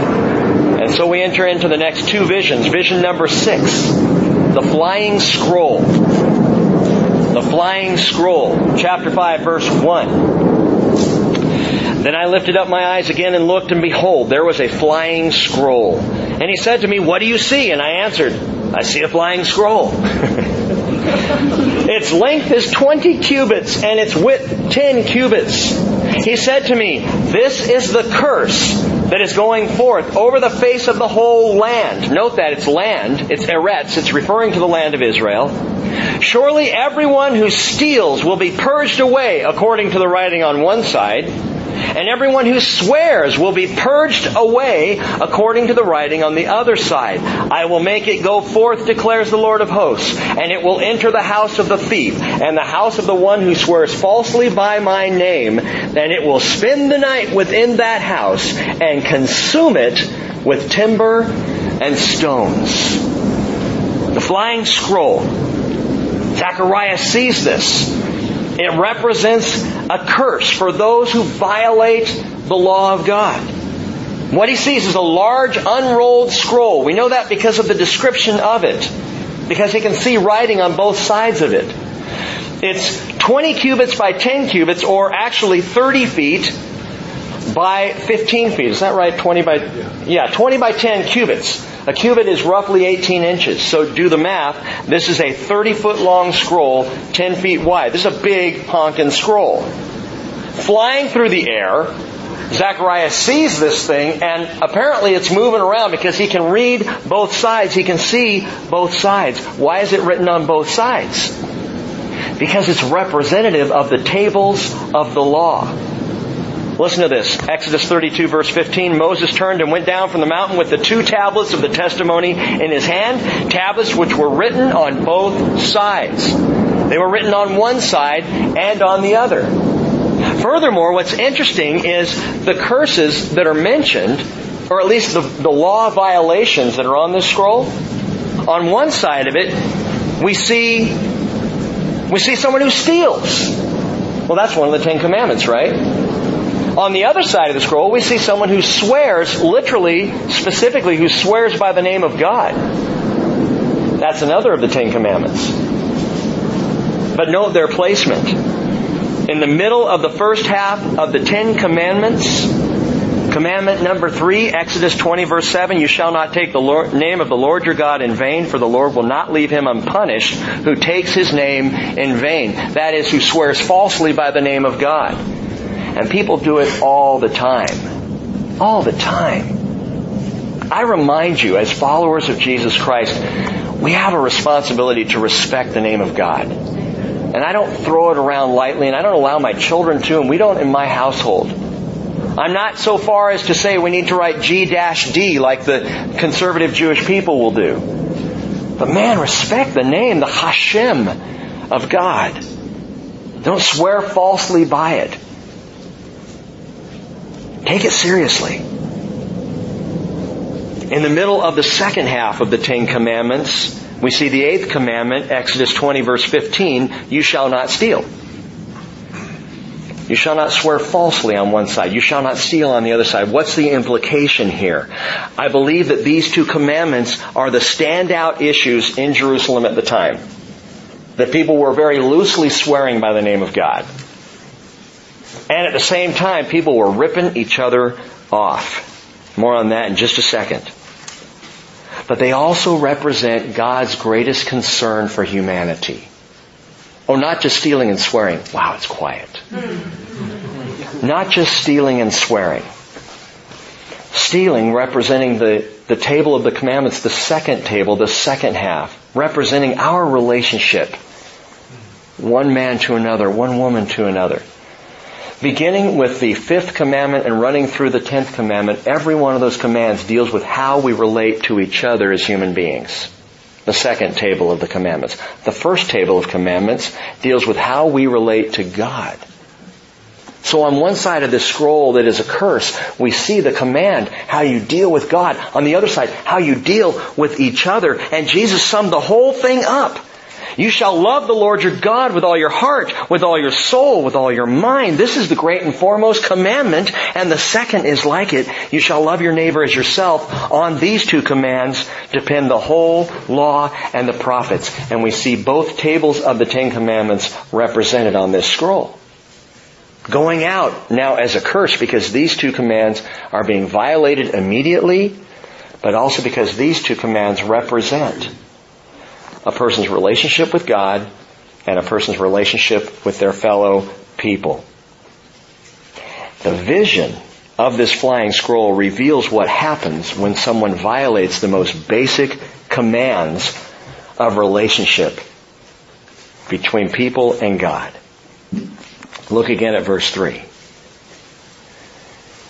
And so we enter into the next two visions. Vision number six, the flying scroll. The flying scroll. Chapter 5 verse 1. Then I lifted up my eyes again and looked and behold, there was a flying scroll. And he said to me, what do you see? And I answered, I see a flying scroll. its length is 20 cubits and its width 10 cubits. He said to me, this is the curse that is going forth over the face of the whole land. Note that it's land, it's Eretz, it's referring to the land of Israel. Surely everyone who steals will be purged away according to the writing on one side, and everyone who swears will be purged away according to the writing on the other side. I will make it go forth, declares the Lord of hosts, and it will enter the house of the thief, and the house of the one who swears falsely by my name, and it will spend the night within that house, and consume it with timber and stones. The flying scroll. Zechariah sees this. It represents a curse for those who violate the law of God. What he sees is a large unrolled scroll. We know that because of the description of it. Because he can see writing on both sides of it. It's 20 cubits by 10 cubits, or actually 30 feet by 15 feet. Is that right? 20 by, yeah, 20 by 10 cubits. A cubit is roughly 18 inches. So do the math. This is a 30 foot long scroll, 10 feet wide. This is a big honkin' scroll. Flying through the air, Zechariah sees this thing and apparently it's moving around because he can read both sides. He can see both sides. Why is it written on both sides? Because it's representative of the tables of the law. Listen to this. Exodus 32 verse 15. Moses turned and went down from the mountain with the two tablets of the testimony in his hand, tablets which were written on both sides. They were written on one side and on the other. Furthermore, what's interesting is the curses that are mentioned, or at least the, the law violations that are on this scroll. On one side of it, we see, we see someone who steals. Well, that's one of the Ten Commandments, right? On the other side of the scroll, we see someone who swears, literally, specifically, who swears by the name of God. That's another of the Ten Commandments. But note their placement. In the middle of the first half of the Ten Commandments, commandment number three, Exodus 20 verse 7, you shall not take the Lord, name of the Lord your God in vain, for the Lord will not leave him unpunished who takes his name in vain. That is, who swears falsely by the name of God. And people do it all the time. All the time. I remind you, as followers of Jesus Christ, we have a responsibility to respect the name of God. And I don't throw it around lightly, and I don't allow my children to, and we don't in my household. I'm not so far as to say we need to write G-D like the conservative Jewish people will do. But man, respect the name, the Hashem of God. Don't swear falsely by it. Take it seriously. In the middle of the second half of the Ten Commandments, we see the eighth commandment, Exodus 20 verse 15, you shall not steal. You shall not swear falsely on one side. You shall not steal on the other side. What's the implication here? I believe that these two commandments are the standout issues in Jerusalem at the time. That people were very loosely swearing by the name of God. And at the same time, people were ripping each other off. More on that in just a second. But they also represent God's greatest concern for humanity. Oh, not just stealing and swearing. Wow, it's quiet. not just stealing and swearing. Stealing representing the, the table of the commandments, the second table, the second half, representing our relationship. One man to another, one woman to another. Beginning with the fifth commandment and running through the tenth commandment, every one of those commands deals with how we relate to each other as human beings. The second table of the commandments. The first table of commandments deals with how we relate to God. So on one side of this scroll that is a curse, we see the command, how you deal with God. On the other side, how you deal with each other. And Jesus summed the whole thing up you shall love the Lord your God with all your heart, with all your soul, with all your mind. This is the great and foremost commandment, and the second is like it. You shall love your neighbor as yourself. On these two commands depend the whole law and the prophets. And we see both tables of the Ten Commandments represented on this scroll. Going out now as a curse because these two commands are being violated immediately, but also because these two commands represent a person's relationship with God and a person's relationship with their fellow people. The vision of this flying scroll reveals what happens when someone violates the most basic commands of relationship between people and God. Look again at verse 3.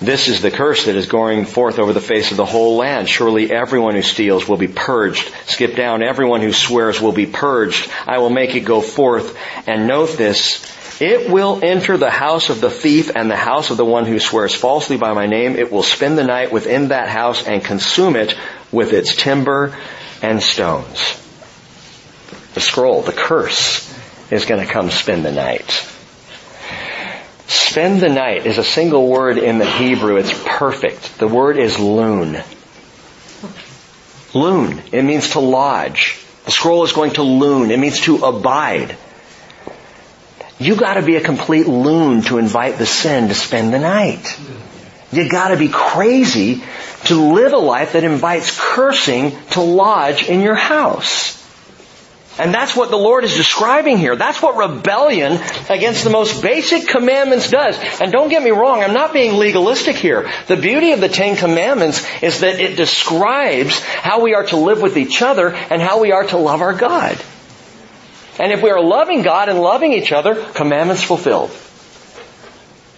This is the curse that is going forth over the face of the whole land. Surely everyone who steals will be purged. Skip down. Everyone who swears will be purged. I will make it go forth. And note this. It will enter the house of the thief and the house of the one who swears falsely by my name. It will spend the night within that house and consume it with its timber and stones. The scroll, the curse, is going to come spend the night. Spend the night is a single word in the Hebrew. It's perfect. The word is loon. Loon. It means to lodge. The scroll is going to loon. It means to abide. You gotta be a complete loon to invite the sin to spend the night. You gotta be crazy to live a life that invites cursing to lodge in your house. And that's what the Lord is describing here. That's what rebellion against the most basic commandments does. And don't get me wrong, I'm not being legalistic here. The beauty of the Ten Commandments is that it describes how we are to live with each other and how we are to love our God. And if we are loving God and loving each other, commandments fulfilled.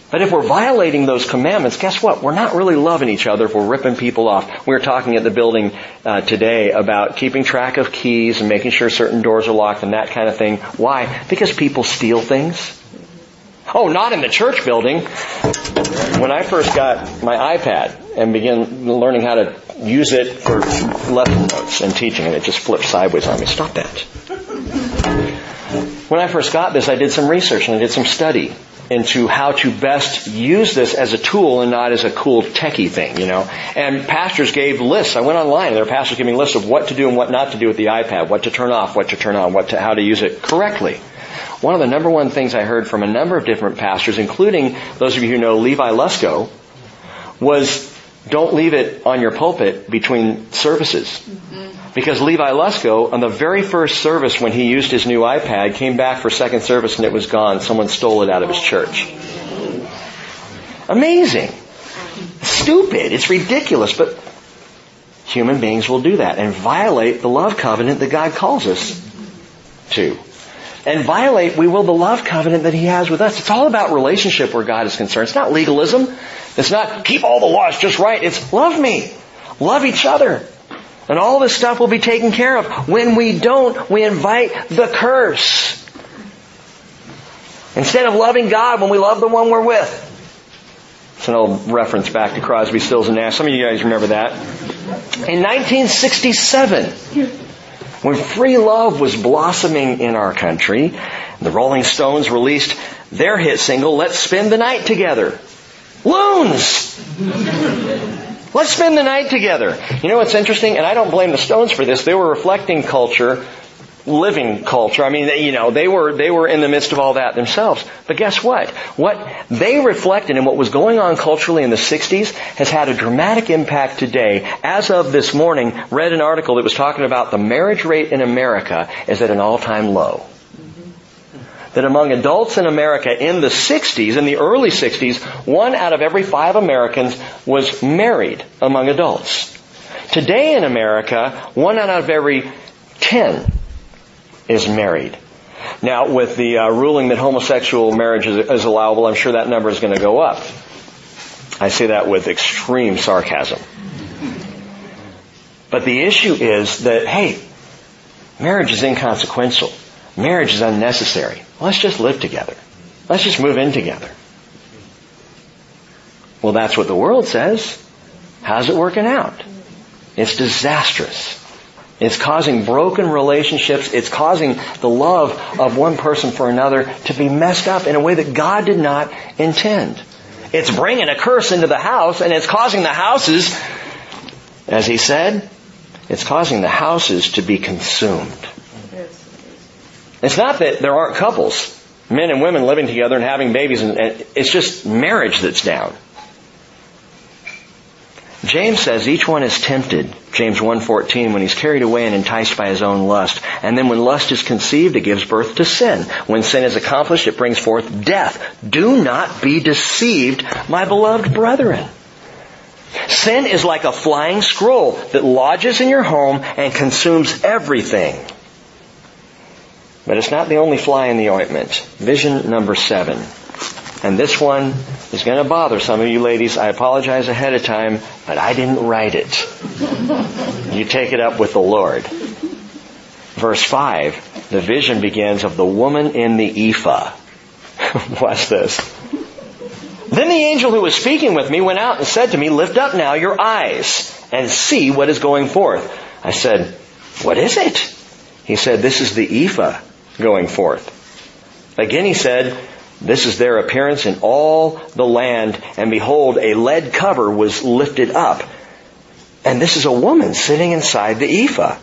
But if we're violating those commandments, guess what? We're not really loving each other if we're ripping people off. We were talking at the building uh, today about keeping track of keys and making sure certain doors are locked and that kind of thing. Why? Because people steal things. Oh, not in the church building. When I first got my iPad and began learning how to use it for lesson notes and teaching, and it just flipped sideways on me. Stop that. When I first got this, I did some research and I did some study into how to best use this as a tool and not as a cool techie thing, you know. And pastors gave lists. I went online and there were pastors giving lists of what to do and what not to do with the iPad, what to turn off, what to turn on, what to, how to use it correctly. One of the number one things I heard from a number of different pastors, including those of you who know Levi Lusko, was don't leave it on your pulpit between services. Mm-hmm. Because Levi Lusko, on the very first service when he used his new iPad, came back for second service and it was gone. Someone stole it out of his church. Amazing. Stupid. It's ridiculous, but human beings will do that and violate the love covenant that God calls us to. And violate, we will, the love covenant that He has with us. It's all about relationship where God is concerned. It's not legalism. It's not keep all the laws just right. It's love me. Love each other. And all this stuff will be taken care of. When we don't, we invite the curse. Instead of loving God when we love the one we're with. It's an old reference back to Crosby, Stills, and Nash. Some of you guys remember that. In 1967, when free love was blossoming in our country, the Rolling Stones released their hit single, Let's Spend the Night Together. Loons! Let's spend the night together. You know what's interesting? And I don't blame the Stones for this. They were reflecting culture, living culture. I mean, you know, they were, they were in the midst of all that themselves. But guess what? What they reflected and what was going on culturally in the 60s has had a dramatic impact today. As of this morning, read an article that was talking about the marriage rate in America is at an all-time low that among adults in America in the 60s, in the early 60s, one out of every five Americans was married among adults. Today in America, one out of every ten is married. Now, with the uh, ruling that homosexual marriage is, is allowable, I'm sure that number is going to go up. I say that with extreme sarcasm. But the issue is that, hey, marriage is inconsequential. Marriage is unnecessary. Let's just live together. Let's just move in together. Well, that's what the world says. How's it working out? It's disastrous. It's causing broken relationships. It's causing the love of one person for another to be messed up in a way that God did not intend. It's bringing a curse into the house and it's causing the houses, as he said, it's causing the houses to be consumed. It's not that there aren't couples, men and women living together and having babies, and, and it's just marriage that's down. James says each one is tempted, James 1.14, when he's carried away and enticed by his own lust. And then when lust is conceived, it gives birth to sin. When sin is accomplished, it brings forth death. Do not be deceived, my beloved brethren. Sin is like a flying scroll that lodges in your home and consumes everything. But it's not the only fly in the ointment. Vision number seven. And this one is going to bother some of you ladies. I apologize ahead of time, but I didn't write it. You take it up with the Lord. Verse 5, the vision begins of the woman in the ephah. Watch this. Then the angel who was speaking with me went out and said to me, Lift up now your eyes and see what is going forth. I said, What is it? He said, This is the ephah going forth. Again he said, this is their appearance in all the land, and behold, a lead cover was lifted up. And this is a woman sitting inside the ephah.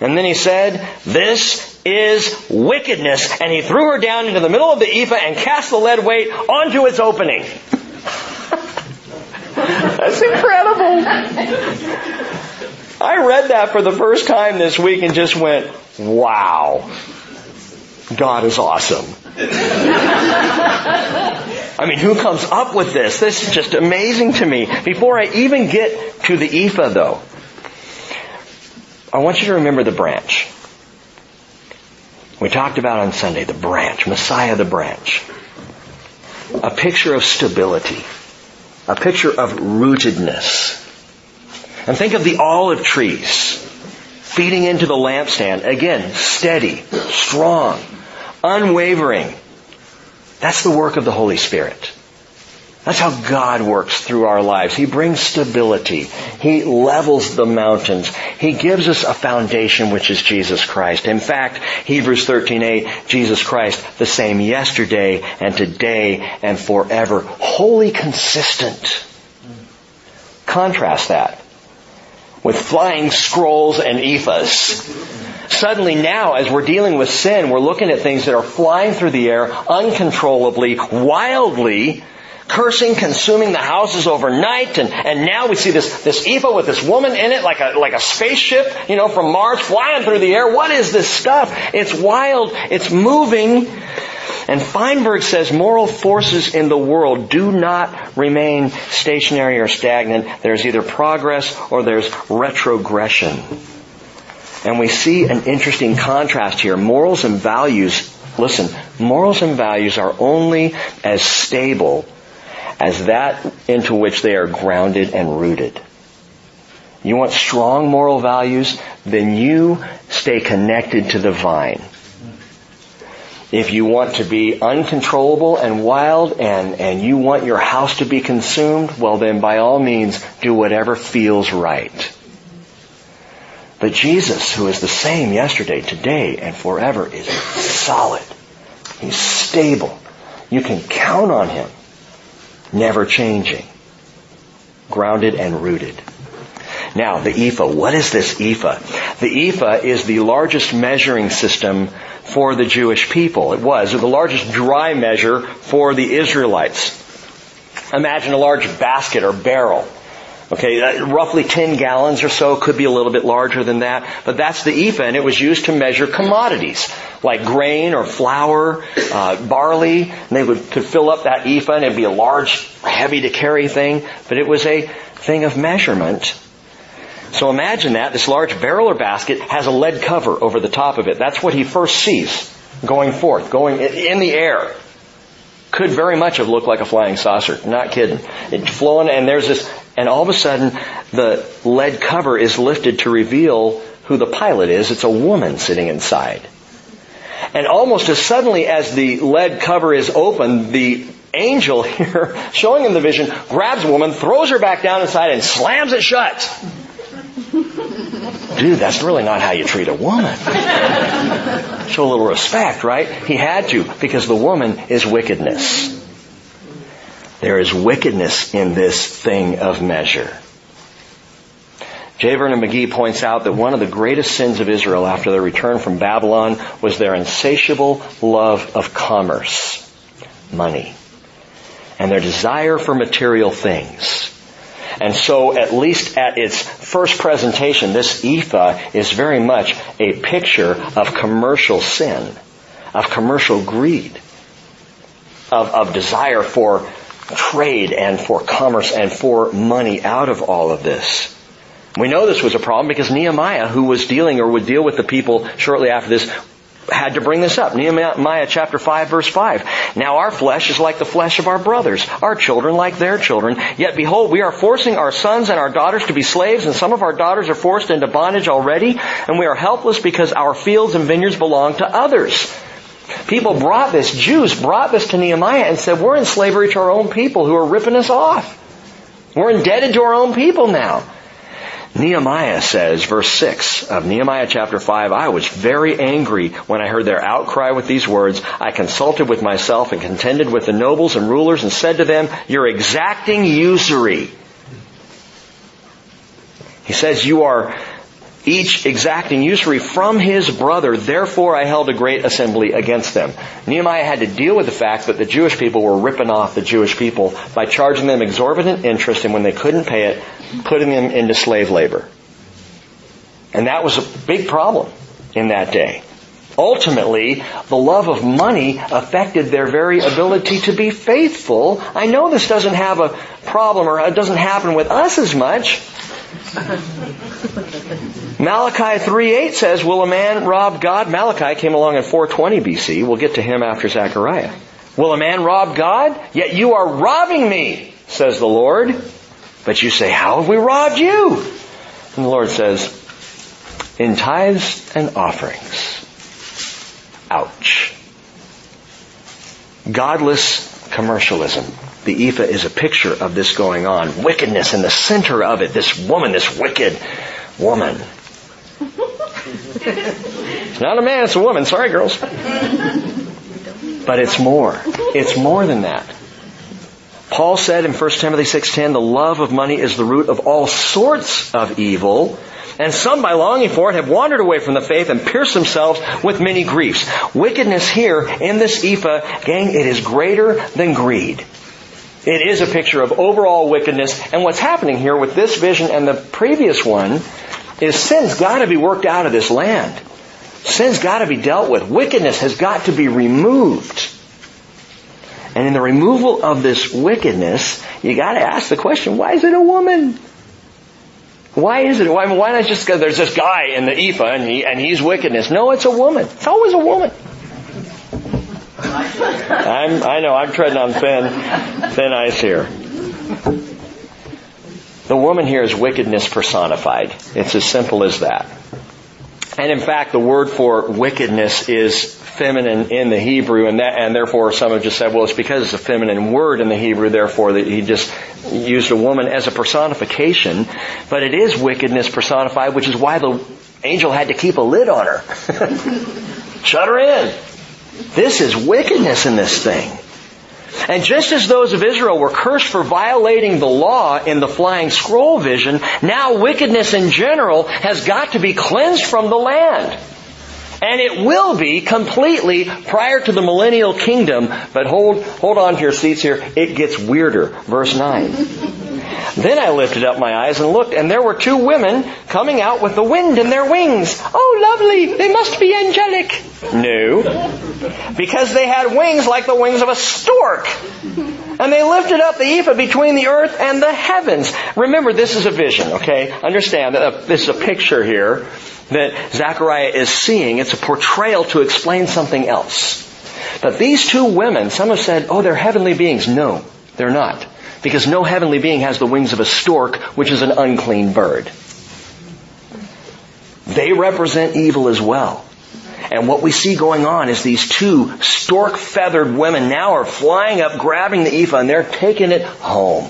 And then he said, this is wickedness. And he threw her down into the middle of the ephah and cast the lead weight onto its opening. That's incredible. I read that for the first time this week and just went, wow. God is awesome. I mean, who comes up with this? This is just amazing to me. Before I even get to the ephah though, I want you to remember the branch. We talked about on Sunday the branch, Messiah the branch. A picture of stability. A picture of rootedness. And think of the olive trees feeding into the lampstand. Again, steady, strong, unwavering. That's the work of the Holy Spirit. That's how God works through our lives. He brings stability. He levels the mountains. He gives us a foundation which is Jesus Christ. In fact, Hebrews 13:8, Jesus Christ the same yesterday and today and forever, wholly consistent. Contrast that with flying scrolls and ephahs. Suddenly now, as we're dealing with sin, we're looking at things that are flying through the air uncontrollably, wildly, cursing, consuming the houses overnight, and, and now we see this, this ephah with this woman in it like a, like a spaceship, you know, from Mars flying through the air. What is this stuff? It's wild, it's moving. And Feinberg says moral forces in the world do not remain stationary or stagnant. There's either progress or there's retrogression. And we see an interesting contrast here. Morals and values, listen, morals and values are only as stable as that into which they are grounded and rooted. You want strong moral values? Then you stay connected to the vine. If you want to be uncontrollable and wild and, and you want your house to be consumed, well then by all means do whatever feels right. But Jesus, who is the same yesterday, today, and forever, is solid. He's stable. You can count on Him never changing, grounded and rooted. Now, the ephah. What is this ephah? The ephah is the largest measuring system for the Jewish people. It was the largest dry measure for the Israelites. Imagine a large basket or barrel. Okay, uh, roughly 10 gallons or so, could be a little bit larger than that, but that's the ephah, and it was used to measure commodities, like grain or flour, uh, barley, and they would, could fill up that ephah, and it'd be a large, heavy to carry thing, but it was a thing of measurement. So imagine that, this large barrel or basket has a lead cover over the top of it. That's what he first sees going forth, going in the air could very much have looked like a flying saucer. Not kidding. It's flowing and there's this, and all of a sudden the lead cover is lifted to reveal who the pilot is. It's a woman sitting inside. And almost as suddenly as the lead cover is open, the angel here, showing him the vision, grabs a woman, throws her back down inside and slams it shut. Dude, that's really not how you treat a woman. Show a little respect, right? He had to, because the woman is wickedness. There is wickedness in this thing of measure. J. Vernon McGee points out that one of the greatest sins of Israel after their return from Babylon was their insatiable love of commerce, money, and their desire for material things. And so, at least at its first presentation, this ephah is very much a picture of commercial sin, of commercial greed, of, of desire for trade and for commerce and for money out of all of this. We know this was a problem because Nehemiah, who was dealing or would deal with the people shortly after this, had to bring this up. Nehemiah chapter 5 verse 5. Now our flesh is like the flesh of our brothers, our children like their children. Yet behold, we are forcing our sons and our daughters to be slaves, and some of our daughters are forced into bondage already, and we are helpless because our fields and vineyards belong to others. People brought this, Jews brought this to Nehemiah and said, we're in slavery to our own people who are ripping us off. We're indebted to our own people now. Nehemiah says, verse 6 of Nehemiah chapter 5, I was very angry when I heard their outcry with these words. I consulted with myself and contended with the nobles and rulers and said to them, you're exacting usury. He says, you are each exacting usury from his brother. Therefore I held a great assembly against them. Nehemiah had to deal with the fact that the Jewish people were ripping off the Jewish people by charging them exorbitant interest and when they couldn't pay it, putting them into slave labor. And that was a big problem in that day. Ultimately, the love of money affected their very ability to be faithful. I know this doesn't have a problem or it doesn't happen with us as much. Malachi 3.8 says, Will a man rob God? Malachi came along in 420 BC. We'll get to him after Zechariah. Will a man rob God? Yet you are robbing me, says the Lord. But you say, How have we robbed you? And the Lord says, In tithes and offerings. Ouch. Godless commercialism. The ephah is a picture of this going on. Wickedness in the center of it. This woman, this wicked woman. it's not a man, it's a woman. Sorry, girls. But it's more. It's more than that. Paul said in 1 Timothy 6.10, the love of money is the root of all sorts of evil, and some by longing for it have wandered away from the faith and pierced themselves with many griefs. Wickedness here in this ephah, gang, it is greater than greed. It is a picture of overall wickedness, and what's happening here with this vision and the previous one is sin's gotta be worked out of this land. Sin's gotta be dealt with. Wickedness has got to be removed. And in the removal of this wickedness, you gotta ask the question, why is it a woman? Why is it? Why, why not just there's this guy in the ephah and, he, and he's wickedness? No, it's a woman. It's always a woman. I'm, I know, I'm treading on thin, thin ice here. The woman here is wickedness personified. It's as simple as that. And in fact, the word for wickedness is feminine in the Hebrew, and that, and therefore some have just said, well, it's because it's a feminine word in the Hebrew, therefore that he just used a woman as a personification. But it is wickedness personified, which is why the angel had to keep a lid on her. Shut her in. This is wickedness in this thing. And just as those of Israel were cursed for violating the law in the flying scroll vision, now wickedness in general has got to be cleansed from the land. And it will be completely prior to the millennial kingdom. But hold, hold on to your seats here. It gets weirder. Verse 9. Then I lifted up my eyes and looked, and there were two women coming out with the wind in their wings. Oh, lovely! They must be angelic. No. Because they had wings like the wings of a stork. And they lifted up the ephah between the earth and the heavens. Remember, this is a vision, okay? Understand that uh, this is a picture here that Zechariah is seeing. It's a portrayal to explain something else. But these two women, some have said, oh, they're heavenly beings. No, they're not. Because no heavenly being has the wings of a stork, which is an unclean bird. They represent evil as well. And what we see going on is these two stork feathered women now are flying up, grabbing the ephah, and they're taking it home.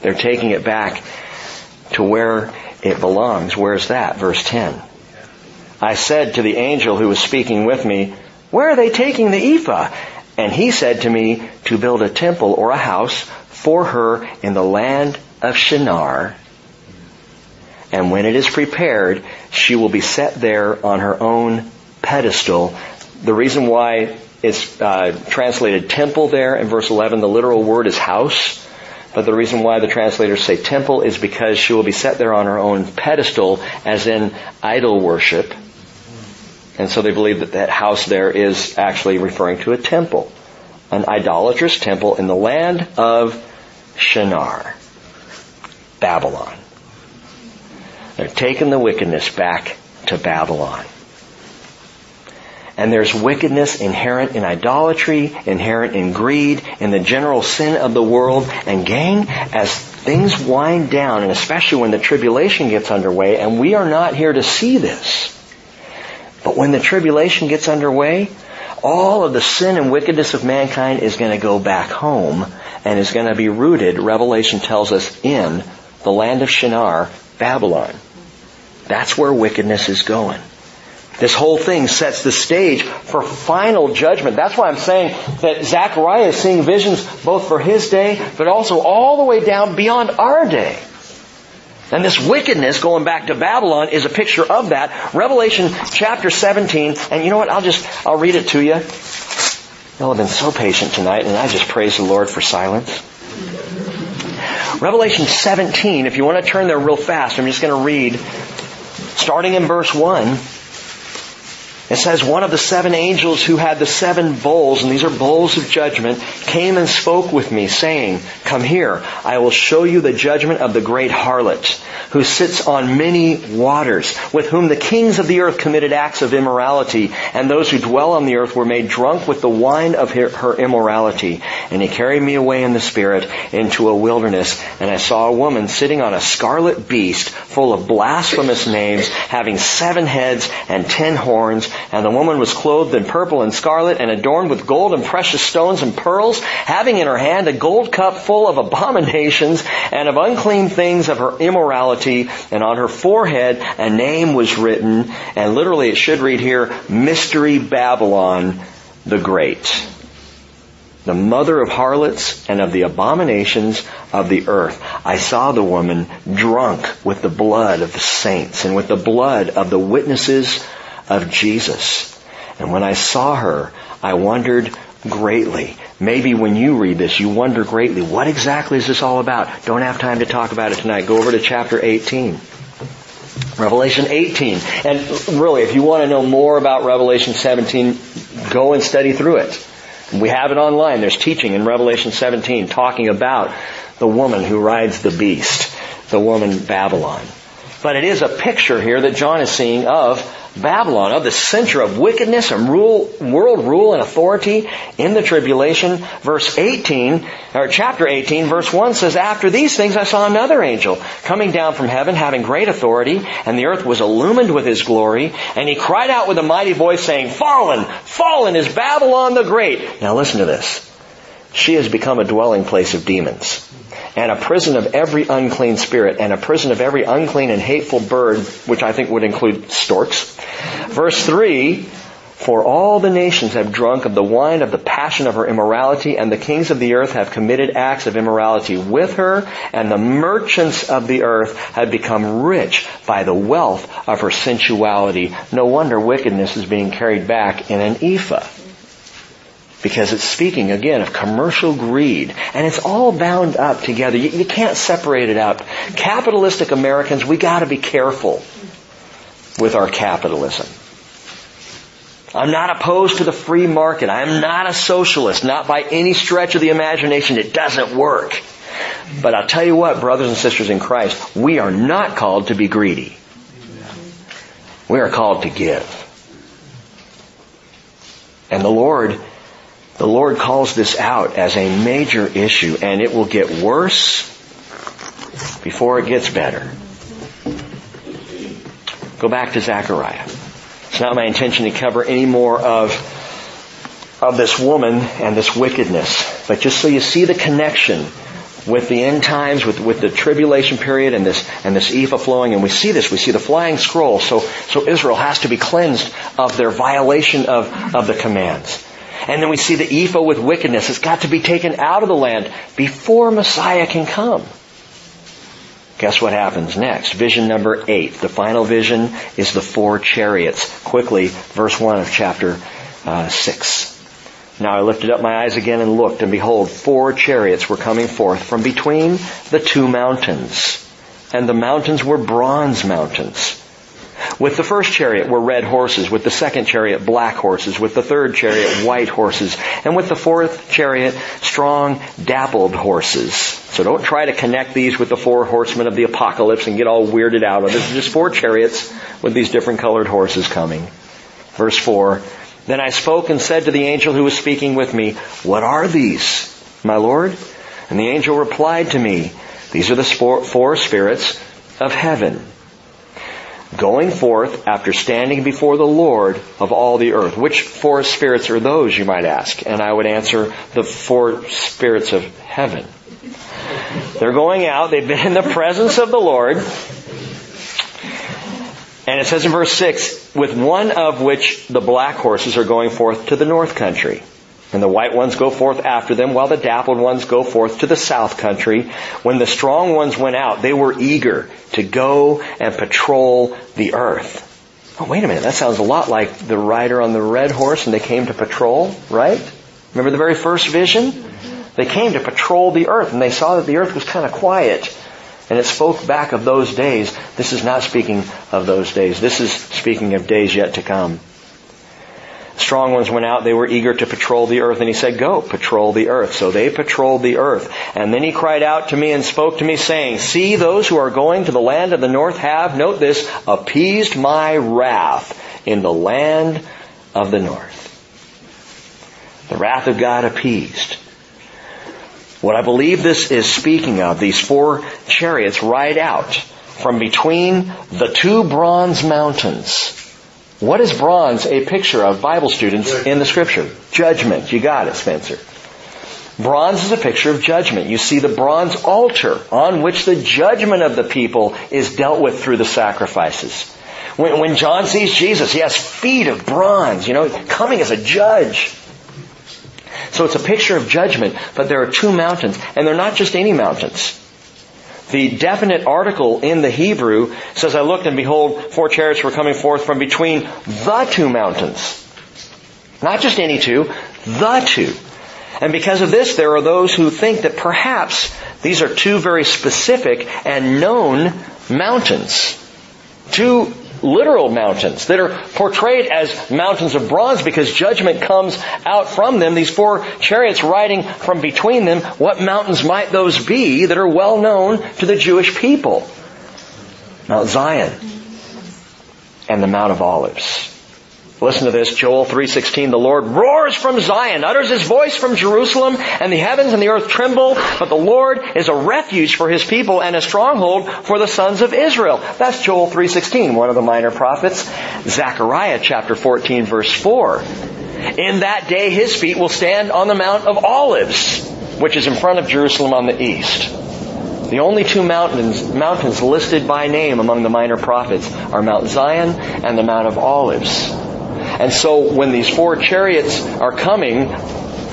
They're taking it back to where it belongs. Where's that? Verse 10. I said to the angel who was speaking with me, where are they taking the ephah? And he said to me, to build a temple or a house for her in the land of Shinar. And when it is prepared, she will be set there on her own pedestal. The reason why it's uh, translated temple there in verse 11, the literal word is house. But the reason why the translators say temple is because she will be set there on her own pedestal, as in idol worship. And so they believe that that house there is actually referring to a temple. An idolatrous temple in the land of Shinar. Babylon. They're taking the wickedness back to Babylon. And there's wickedness inherent in idolatry, inherent in greed, in the general sin of the world. And gang, as things wind down, and especially when the tribulation gets underway, and we are not here to see this, but when the tribulation gets underway, all of the sin and wickedness of mankind is going to go back home and is going to be rooted, Revelation tells us, in the land of Shinar, Babylon. That's where wickedness is going. This whole thing sets the stage for final judgment. That's why I'm saying that Zechariah is seeing visions both for his day, but also all the way down beyond our day. And this wickedness going back to Babylon is a picture of that. Revelation chapter 17, and you know what? I'll just, I'll read it to you. Y'all have been so patient tonight, and I just praise the Lord for silence. Revelation 17, if you want to turn there real fast, I'm just going to read Starting in verse 1, it says, one of the seven angels who had the seven bowls, and these are bowls of judgment, came and spoke with me, saying, Come here, I will show you the judgment of the great harlot, who sits on many waters, with whom the kings of the earth committed acts of immorality, and those who dwell on the earth were made drunk with the wine of her immorality. And he carried me away in the spirit into a wilderness, and I saw a woman sitting on a scarlet beast, full of blasphemous names, having seven heads and ten horns, and the woman was clothed in purple and scarlet and adorned with gold and precious stones and pearls, having in her hand a gold cup full of abominations and of unclean things of her immorality. And on her forehead a name was written, and literally it should read here, Mystery Babylon the Great the mother of harlots and of the abominations of the earth. I saw the woman drunk with the blood of the saints and with the blood of the witnesses of Jesus. And when I saw her, I wondered greatly. Maybe when you read this, you wonder greatly, what exactly is this all about? Don't have time to talk about it tonight. Go over to chapter 18. Revelation 18. And really, if you want to know more about Revelation 17, go and study through it. We have it online. There's teaching in Revelation 17 talking about the woman who rides the beast, the woman Babylon. But it is a picture here that John is seeing of Babylon, of the center of wickedness and rule, world rule and authority in the tribulation. Verse 18, or chapter 18, verse 1 says, After these things I saw another angel coming down from heaven having great authority, and the earth was illumined with his glory, and he cried out with a mighty voice saying, Fallen, fallen is Babylon the Great. Now listen to this. She has become a dwelling place of demons and a prison of every unclean spirit, and a prison of every unclean and hateful bird, which I think would include storks. Verse 3, for all the nations have drunk of the wine of the passion of her immorality, and the kings of the earth have committed acts of immorality with her, and the merchants of the earth have become rich by the wealth of her sensuality. No wonder wickedness is being carried back in an ephah because it's speaking again of commercial greed and it's all bound up together. You, you can't separate it out. Capitalistic Americans, we gotta be careful with our capitalism. I'm not opposed to the free market. I'm not a socialist, not by any stretch of the imagination. It doesn't work. But I'll tell you what, brothers and sisters in Christ, we are not called to be greedy. We are called to give. And the Lord the Lord calls this out as a major issue and it will get worse before it gets better. Go back to Zechariah. It's not my intention to cover any more of, of this woman and this wickedness, but just so you see the connection with the end times, with, with the tribulation period and this, and this ephah flowing, and we see this, we see the flying scroll, so, so Israel has to be cleansed of their violation of, of the commands. And then we see the ephah with wickedness. It's got to be taken out of the land before Messiah can come. Guess what happens next? Vision number eight. The final vision is the four chariots. Quickly, verse one of chapter uh, six. Now I lifted up my eyes again and looked, and behold, four chariots were coming forth from between the two mountains. And the mountains were bronze mountains. With the first chariot were red horses, with the second chariot black horses, with the third chariot white horses, and with the fourth chariot strong dappled horses. So don't try to connect these with the four horsemen of the apocalypse and get all weirded out. There's just four chariots with these different colored horses coming. Verse 4, Then I spoke and said to the angel who was speaking with me, What are these, my Lord? And the angel replied to me, These are the four spirits of heaven going forth after standing before the Lord of all the earth. Which four spirits are those, you might ask? And I would answer, the four spirits of heaven. They're going out, they've been in the presence of the Lord. And it says in verse 6, with one of which the black horses are going forth to the north country. And the white ones go forth after them, while the dappled ones go forth to the south country. When the strong ones went out, they were eager to go and patrol the earth. Oh, wait a minute, that sounds a lot like the rider on the red horse and they came to patrol, right? Remember the very first vision? They came to patrol the earth and they saw that the earth was kind of quiet. And it spoke back of those days. This is not speaking of those days. This is speaking of days yet to come. Strong ones went out. They were eager to patrol the earth. And he said, go, patrol the earth. So they patrolled the earth. And then he cried out to me and spoke to me saying, see those who are going to the land of the north have, note this, appeased my wrath in the land of the north. The wrath of God appeased. What I believe this is speaking of, these four chariots ride out from between the two bronze mountains. What is bronze a picture of, Bible students, in the scripture? Judgment. You got it, Spencer. Bronze is a picture of judgment. You see the bronze altar on which the judgment of the people is dealt with through the sacrifices. When, when John sees Jesus, he has feet of bronze, you know, coming as a judge. So it's a picture of judgment, but there are two mountains, and they're not just any mountains. The definite article in the Hebrew says, I looked and behold, four chariots were coming forth from between the two mountains. Not just any two, the two. And because of this, there are those who think that perhaps these are two very specific and known mountains. Two literal mountains that are portrayed as mountains of bronze because judgment comes out from them. These four chariots riding from between them. What mountains might those be that are well known to the Jewish people? Mount Zion and the Mount of Olives. Listen to this, Joel 3.16, the Lord roars from Zion, utters his voice from Jerusalem, and the heavens and the earth tremble, but the Lord is a refuge for his people and a stronghold for the sons of Israel. That's Joel 3.16, one of the minor prophets. Zechariah chapter 14 verse 4. In that day his feet will stand on the Mount of Olives, which is in front of Jerusalem on the east. The only two mountains, mountains listed by name among the minor prophets are Mount Zion and the Mount of Olives. And so when these four chariots are coming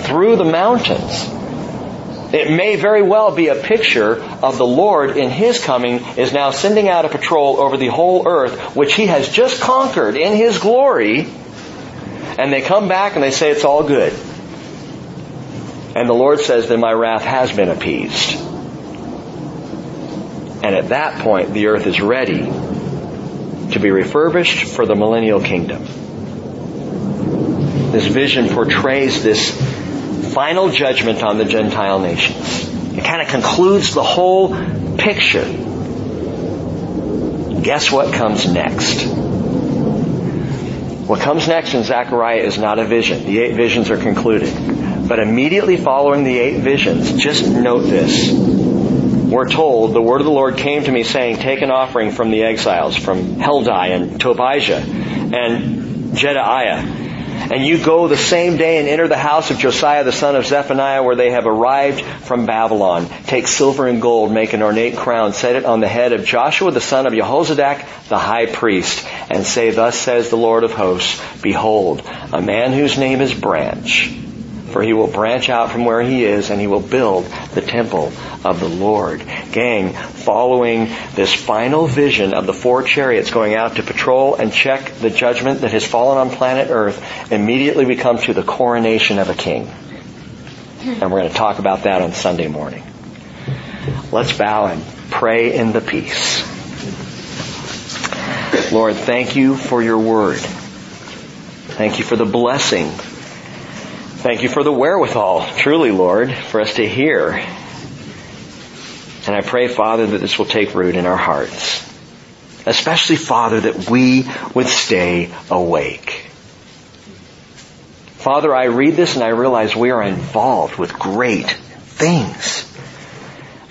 through the mountains, it may very well be a picture of the Lord in His coming is now sending out a patrol over the whole earth, which He has just conquered in His glory, and they come back and they say it's all good. And the Lord says, then my wrath has been appeased. And at that point, the earth is ready to be refurbished for the millennial kingdom. This vision portrays this final judgment on the Gentile nations. It kind of concludes the whole picture. Guess what comes next? What comes next in Zechariah is not a vision. The eight visions are concluded. But immediately following the eight visions, just note this. We're told, the word of the Lord came to me saying, take an offering from the exiles, from Heldai and Tobijah and Jedaiah and you go the same day and enter the house of Josiah the son of Zephaniah where they have arrived from Babylon. Take silver and gold, make an ornate crown, set it on the head of Joshua the son of Jehozadak, the high priest, and say, Thus says the Lord of hosts, Behold, a man whose name is Branch for he will branch out from where he is and he will build the temple of the Lord. Gang, following this final vision of the four chariots going out to patrol and check the judgment that has fallen on planet Earth, immediately we come to the coronation of a king. And we're going to talk about that on Sunday morning. Let's bow and pray in the peace. Lord, thank you for your word. Thank you for the blessing Thank you for the wherewithal, truly, Lord, for us to hear. And I pray, Father, that this will take root in our hearts. Especially, Father, that we would stay awake. Father, I read this and I realize we are involved with great things.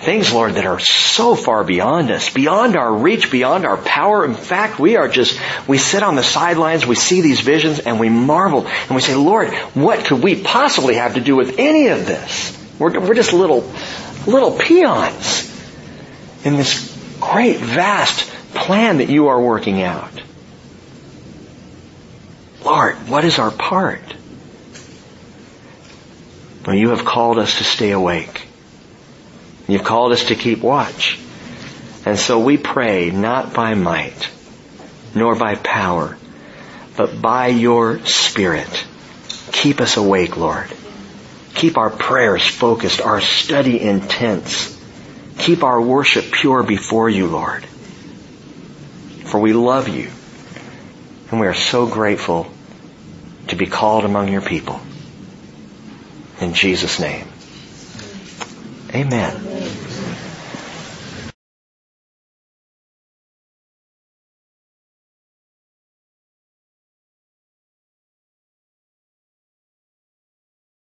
Things, Lord, that are so far beyond us, beyond our reach, beyond our power. In fact, we are just, we sit on the sidelines, we see these visions, and we marvel, and we say, Lord, what could we possibly have to do with any of this? We're, we're just little, little peons in this great, vast plan that you are working out. Lord, what is our part? Well, you have called us to stay awake. You've called us to keep watch. And so we pray not by might, nor by power, but by your Spirit. Keep us awake, Lord. Keep our prayers focused, our study intense. Keep our worship pure before you, Lord. For we love you and we are so grateful to be called among your people. In Jesus' name. Amen.